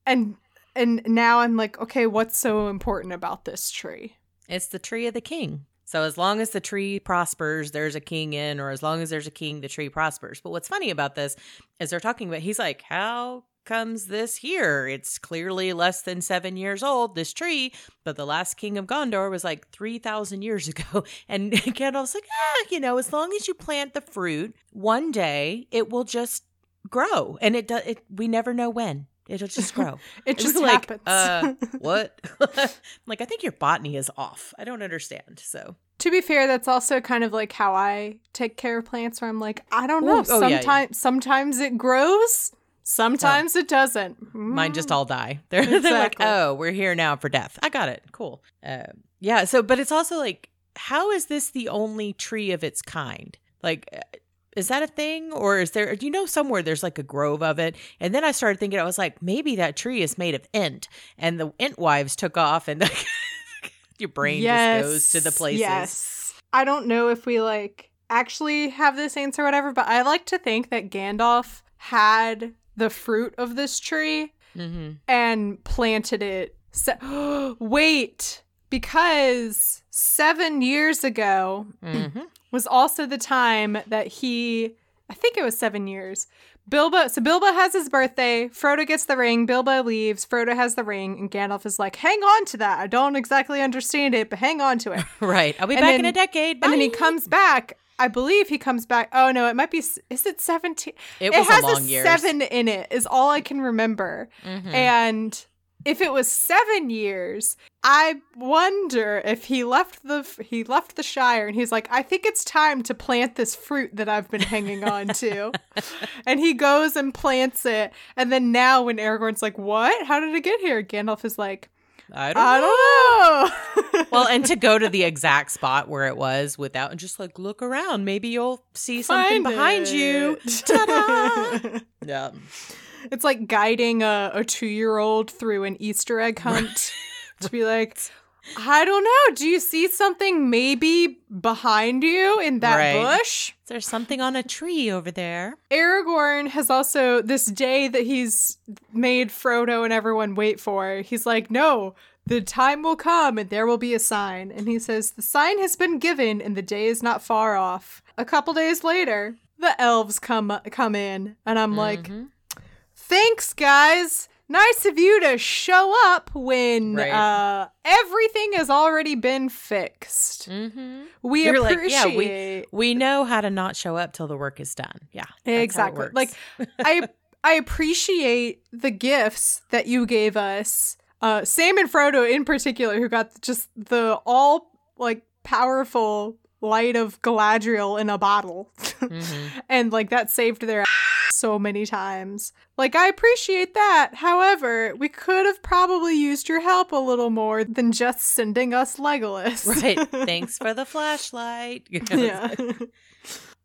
And and now i'm like okay what's so important about this tree It's the tree of the king. So as long as the tree prospers, there's a king in, or as long as there's a king, the tree prospers. But what's funny about this is they're talking about, he's like, how comes this here? It's clearly less than seven years old, this tree, but the last king of Gondor was like 3,000 years [laughs] ago. And [laughs] Gandalf's like, ah, you know, as long as you plant the fruit, one day it will just grow. And it does, it, we never know when. It'll just grow. [laughs] it was just like, happens uh, [laughs] what? [laughs] like, I think your botany is off. I don't understand. So, To be fair, that's also kind of like how I take care of plants where I'm like, I don't know. Ooh, oh, yeah, yeah. sometimes sometimes it grows, sometimes it doesn't. mine just Mm. all die. They're, they're like, oh, we're here now for death. I got it. Cool. Uh, yeah. So, but it's also like, how is this the only tree of its kind? Like, uh, is that a thing? Or is there, do you know somewhere there's like a grove of it? And then I started thinking, I was like, maybe that tree is made of Ent and the Ent wives took off and [laughs] your brain just goes to the places. Yes. I don't know if we like actually have this answer or whatever, but I like to think that Gandalf had the fruit of this tree hmm and planted it Se- [gasps] wait, because seven years ago Mhm. Was also the time that he, I think it was seven years. Bilbo, so Bilbo has his birthday. Frodo gets the ring. Bilbo leaves. Frodo has the ring, and Gandalf is like, "Hang on to that. I don't exactly understand it, but hang on to it." [laughs] Right. I'll be And back in a decade. And then he comes back. I believe he comes back. Oh no, it might be. Is it seventeen? It was a has long years. seven in it. Is all I can remember. Mhm. And if it was seven years, I wonder if he left the he left the Shire and he's like, I think it's time to plant this fruit that I've been hanging on to. [laughs] and he goes and plants it. And then now when Aragorn's like, What? How did it get here? Gandalf is like, I don't I know. don't know. Well, [laughs] and to go to the exact spot where it was without and just like look around, maybe you'll see something Find behind you. Ta-da! [laughs] yeah. It's like guiding a, a two year old through an Easter egg hunt [laughs] to be like, I don't know. Do you see something maybe behind you in that Right. bush? There's something on a tree over there. Aragorn has also, this day that he's made Frodo and everyone wait for, he's like, no, the time will come and there will be a sign. And he says, the sign has been given and the day is not far off. A couple days later, the elves come come in and I'm like, Mhm. Thanks guys nice of you to show up when Right. uh everything has already been fixed Mhm. we You're like, appreciate yeah, we we know how to not show up till the work is done. Yeah, that's how it exactly like i [laughs] i appreciate the gifts that you gave us uh sam and frodo in particular who got just the all like powerful light of galadriel in a bottle [laughs] Mhm. and like that saved their ass so many times. Like I appreciate that. However, we could have probably used your help a little more than just sending us Legolas. right. [laughs] Thanks for the flashlight. [laughs] yeah.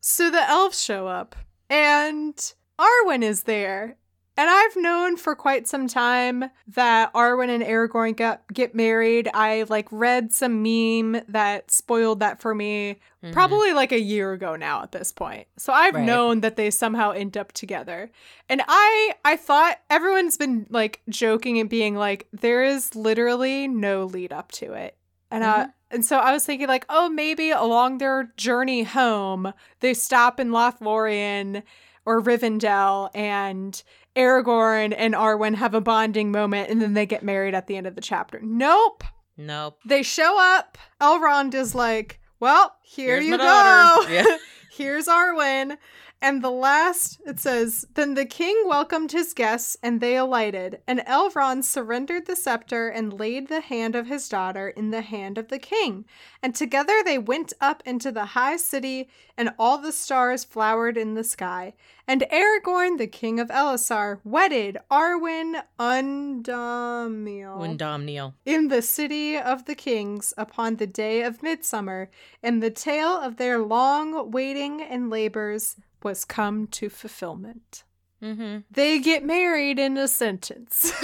so the elves show up and Arwen is there. And I've known for quite some time that Arwen and Aragorn get, get married. I like read some meme that spoiled that for me Mhm. probably like a year ago now at this point. So I've Right. known that they somehow end up together. And I I thought everyone's been like joking and being like there is literally no lead up to it. And uh and so I was thinking like oh maybe along their journey home they stop in Lothlorien or Rivendell and Aragorn and Arwen have a bonding moment and then they get married at the end of the chapter. Nope. Nope. They show up. Elrond is like, well, here Here's you go. Yeah. [laughs] Here's Arwen. And the last, it says, Then the king welcomed his guests, and they alighted. And Elrond surrendered the scepter and laid the hand of his daughter in the hand of the king. And together they went up into the high city, and all the stars flowered in the sky. And Aragorn, the king of Elessar, wedded Arwen Undomiel Windom in the city of the kings upon the day of midsummer, and the tale of their long waiting and labors was come to fulfillment. Mm-hmm. They get married in a sentence. [laughs]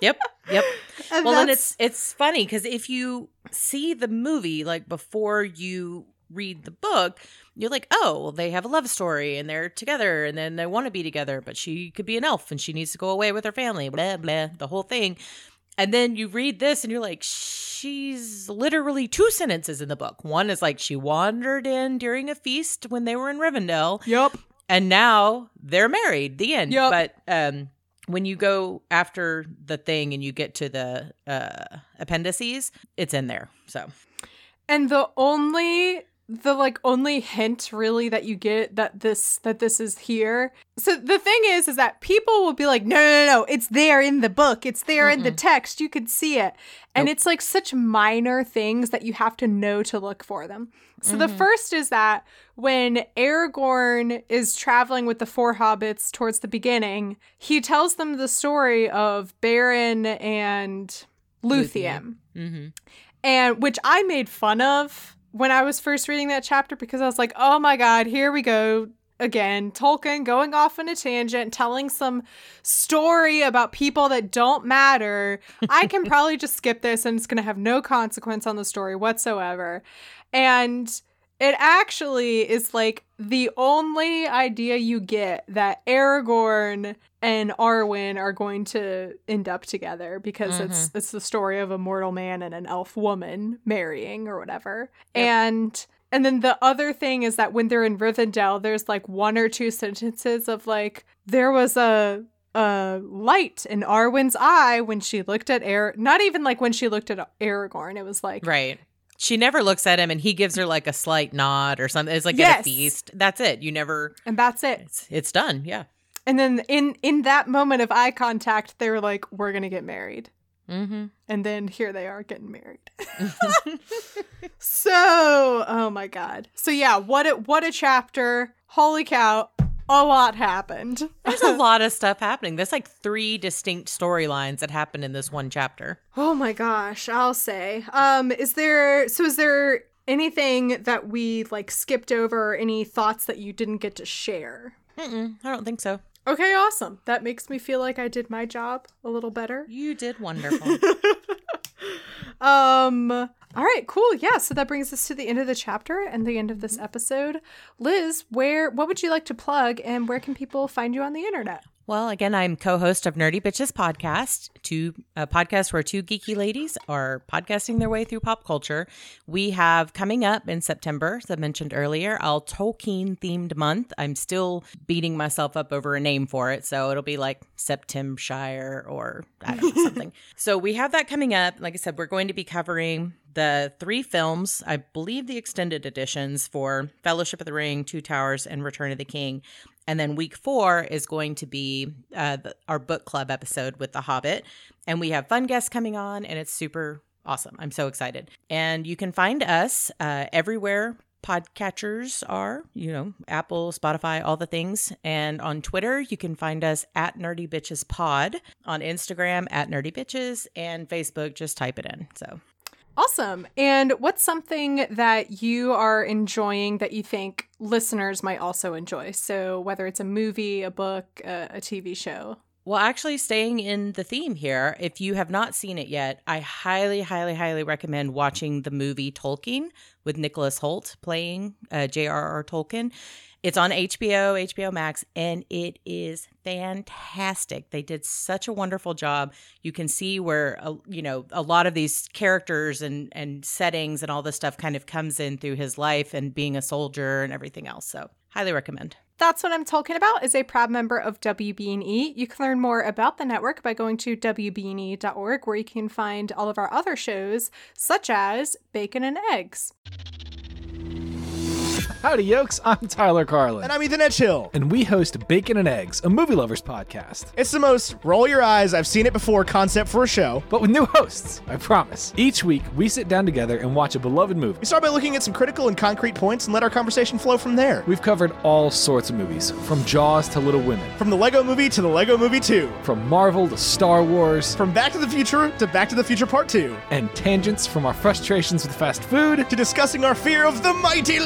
Yep. Yep. [laughs] And well, and it's it's funny because if you see the movie like before you read the book, you're like, oh, well, they have a love story and they're together and then they want to be together, but she could be an elf and she needs to go away with her family, blah blah, the whole thing. And then you read this and you're like, she's literally two sentences in the book. One is like she wandered in during a feast when they were in Rivendell, Yep. and now they're married. The end. Yup. But um, when you go after the thing and you get to the uh, appendices, it's in there. So And the only the like only hint really that you get that this that this is here. So the thing is is that people will be like no no no, no it's there in the book. It's there in the text. You could see it. And Nope. it's like such minor things that you have to know to look for them. So the first is that when Aragorn is traveling with the four hobbits towards the beginning, he tells them the story of Beren and Luthien hmm and which I made fun of when I was first reading that chapter because I was like, oh my god, here we go again. Tolkien going off on a tangent, telling some story about people that don't matter. I can [laughs] probably just skip this and it's going to have no consequence on the story whatsoever. And it actually is like the only idea you get that Aragorn and Arwen are going to end up together because it's mm-hmm. it's the story of a mortal man and an elf woman marrying or whatever. And and then the other thing is that when they're in Rivendell, there's like one or two sentences of like there was a a light in Arwen's eye when she looked at Air. Not even like when she looked at Aragorn. It was like Right. She never looks at him and he gives her like a slight nod or something. It's like at a feast. That's it. You never and that's it. it's it's done. Yeah. And then in in that moment of eye contact, they were like, "We're gonna get married." Mm-hmm. And then here they are getting married. [laughs] so, oh my god. So yeah, what a what a chapter. Holy cow. A lot happened. There's a [laughs] lot of stuff happening. There's like three distinct storylines that happened in this one chapter. Oh my gosh, I'll say. Um is there so is there anything that we like skipped over any thoughts that you didn't get to share? Mm-mm, I don't think so. Okay, awesome. That makes me feel like I did my job a little better. You did [laughs] wonderful. Um all right, cool. Yeah, so that brings us to the end of the chapter and the end of this mm-hmm. episode. Liz, where what would you like to plug and where can people find you on the internet? Well, again, I'm co-host of Nerdy Bitches podcast, two a podcast where two geeky ladies are podcasting their way through pop culture. We have coming up in September, as I mentioned earlier, our Tolkien themed month. I'm still beating myself up over a name for it, so it'll be like Septemshire or I don't know [laughs] something. so we have that coming up. Like I said, we're going to be covering the three films, I believe the extended editions for Fellowship of the Ring, Two Towers, and Return of the King. And then week four is going to be uh, the, our book club episode with The Hobbit. And we have fun guests coming on, and it's super awesome. I'm so excited. And you can find us uh, everywhere podcatchers are, you know, Apple, Spotify, all the things. And on Twitter, you can find us at Nerdy Bitches Pod. On Instagram, at Nerdy Bitches. And Facebook, just type it in. So Awesome. And what's something that you are enjoying that you think listeners might also enjoy? So whether it's a movie, a book, a, a TV show. Well, actually, staying in the theme here, if you have not seen it yet, I highly, highly, highly recommend watching the movie Tolkien with Nicholas Hoult playing uh, J.R.R. Tolkien. It's on HBO, HBO Max, and it is fantastic. They did such a wonderful job. You can see where uh, you know a lot of these characters and and settings and all this stuff kind of comes in through his life and being a soldier and everything else. So, highly recommend. That's what I'm talking about is a proud member of WBNE. You can learn more about the network by going to WBNE.org, where you can find all of our other shows, such as Bacon and Eggs. Howdy, yokes. I'm Tyler Carlin. And I'm Ethan Edgehill. and we host Bacon and Eggs, a movie lovers podcast. It's the most roll your eyes, I've seen it before concept for a show. But with new hosts, I promise. Each week, we sit down together and watch a beloved movie. We start by looking at some critical and concrete points and let our conversation flow from there. We've covered all sorts of movies, from Jaws to Little Women, From the Lego movie to the Lego movie 2. from Marvel to Star Wars, From Back to the Future to Back to the Future Part 2. and tangents from our frustrations with fast food. To discussing our fear of the mighty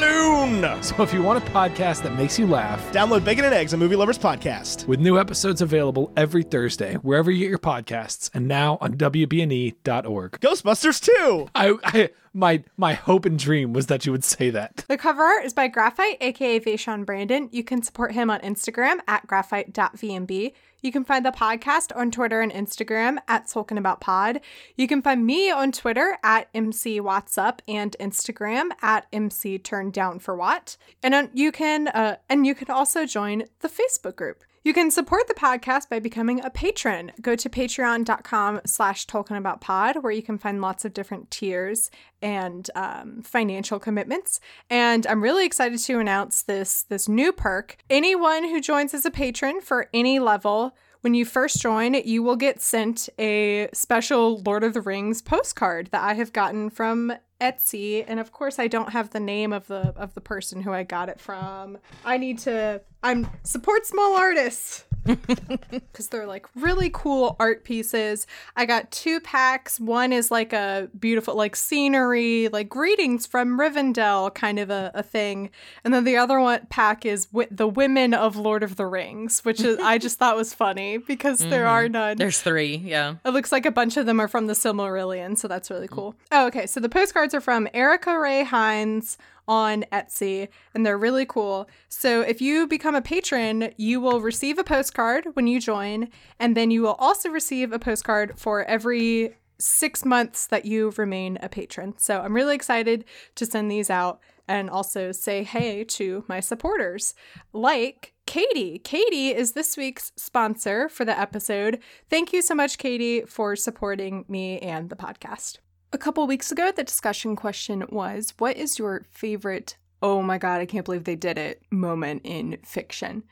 loon. So if you want a podcast that makes you laugh, Download Bacon and Eggs, a movie lovers podcast. with new episodes available every Thursday, wherever you get your podcasts, and now on WBNE.org. Ghostbusters 2. I, I my my hope and dream was that you would say that. The cover art is by Graphite, aka Vaishon Brandon. You can support him on Instagram at graphite.vmb. You can find the podcast on Twitter and Instagram at Tolkien About Pod. You can find me on Twitter at MC What's Up and Instagram at MC Turned Down for What. And on, you can uh, and you can also join the Facebook group. You can support the podcast by becoming a patron. Go to patreon.com slash Pod, where you can find lots of different tiers and um, financial commitments. And I'm really excited to announce this, this new perk. Anyone who joins as a patron for any level, when you first join, you will get sent a special Lord of the Rings postcard that I have gotten from Etsy, and of course I don't have the name of the of the person who I got it from. I need to I'm support small artists because they're like really cool art pieces. I got two packs. One is like a beautiful like scenery, like greetings from Rivendell kind of a, a thing, and then the other one pack is wi- the women of Lord of the Rings, which is I just thought was funny because there are mm-hmm. none. There's three. Yeah. It looks like a bunch of them are from the Silmarillion, so that's really cool. Oh, okay. So the postcards are from Erica Ray Hines, on Etsy, and they're really cool. So if you become a patron, you will receive a postcard when you join, and then you will also receive a postcard for every six months that you remain a patron. So I'm really excited to send these out and also say hey to my supporters like Katie. Katie is this week's sponsor for the episode. Thank you so much, Katie, for supporting me and the podcast. A couple weeks ago, the discussion question was What is your favorite, oh my God, I can't believe they did it, moment in fiction?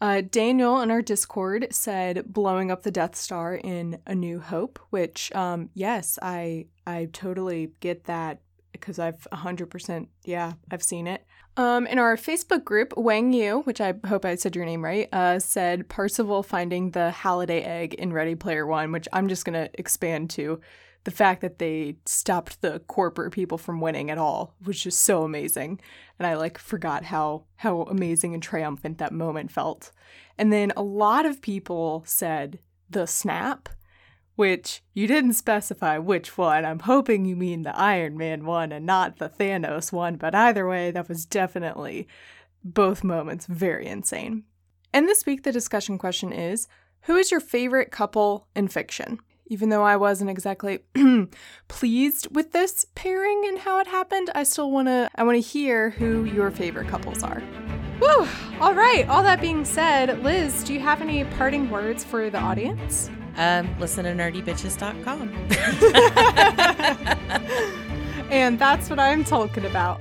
Uh, Daniel in our Discord said blowing up the Death Star in A New Hope, which, um, yes, I I totally get that because I've 100%, yeah, I've seen it. Um, in our Facebook group, Wang Yu, which I hope I said your name right, uh, said Parzival finding the Halliday egg in Ready Player One, which I'm just going to expand to the fact that they stopped the corporate people from winning at all was just so amazing and i like forgot how how amazing and triumphant that moment felt and then a lot of people said the snap which you didn't specify which one. I'm hoping you mean the Iron Man one and not the Thanos one, but either way, that was definitely both moments very insane. And this week, the discussion question is Who is your favorite couple in fiction? Even though I wasn't exactly [clears throat] pleased with this pairing and how it happened, I still wanna I wanna hear who your favorite couples are. Whew! All right, all that being said, Liz, do you have any parting words for the audience? Um, listen to nerdybitches.com. [laughs] and that's what I'm talking about.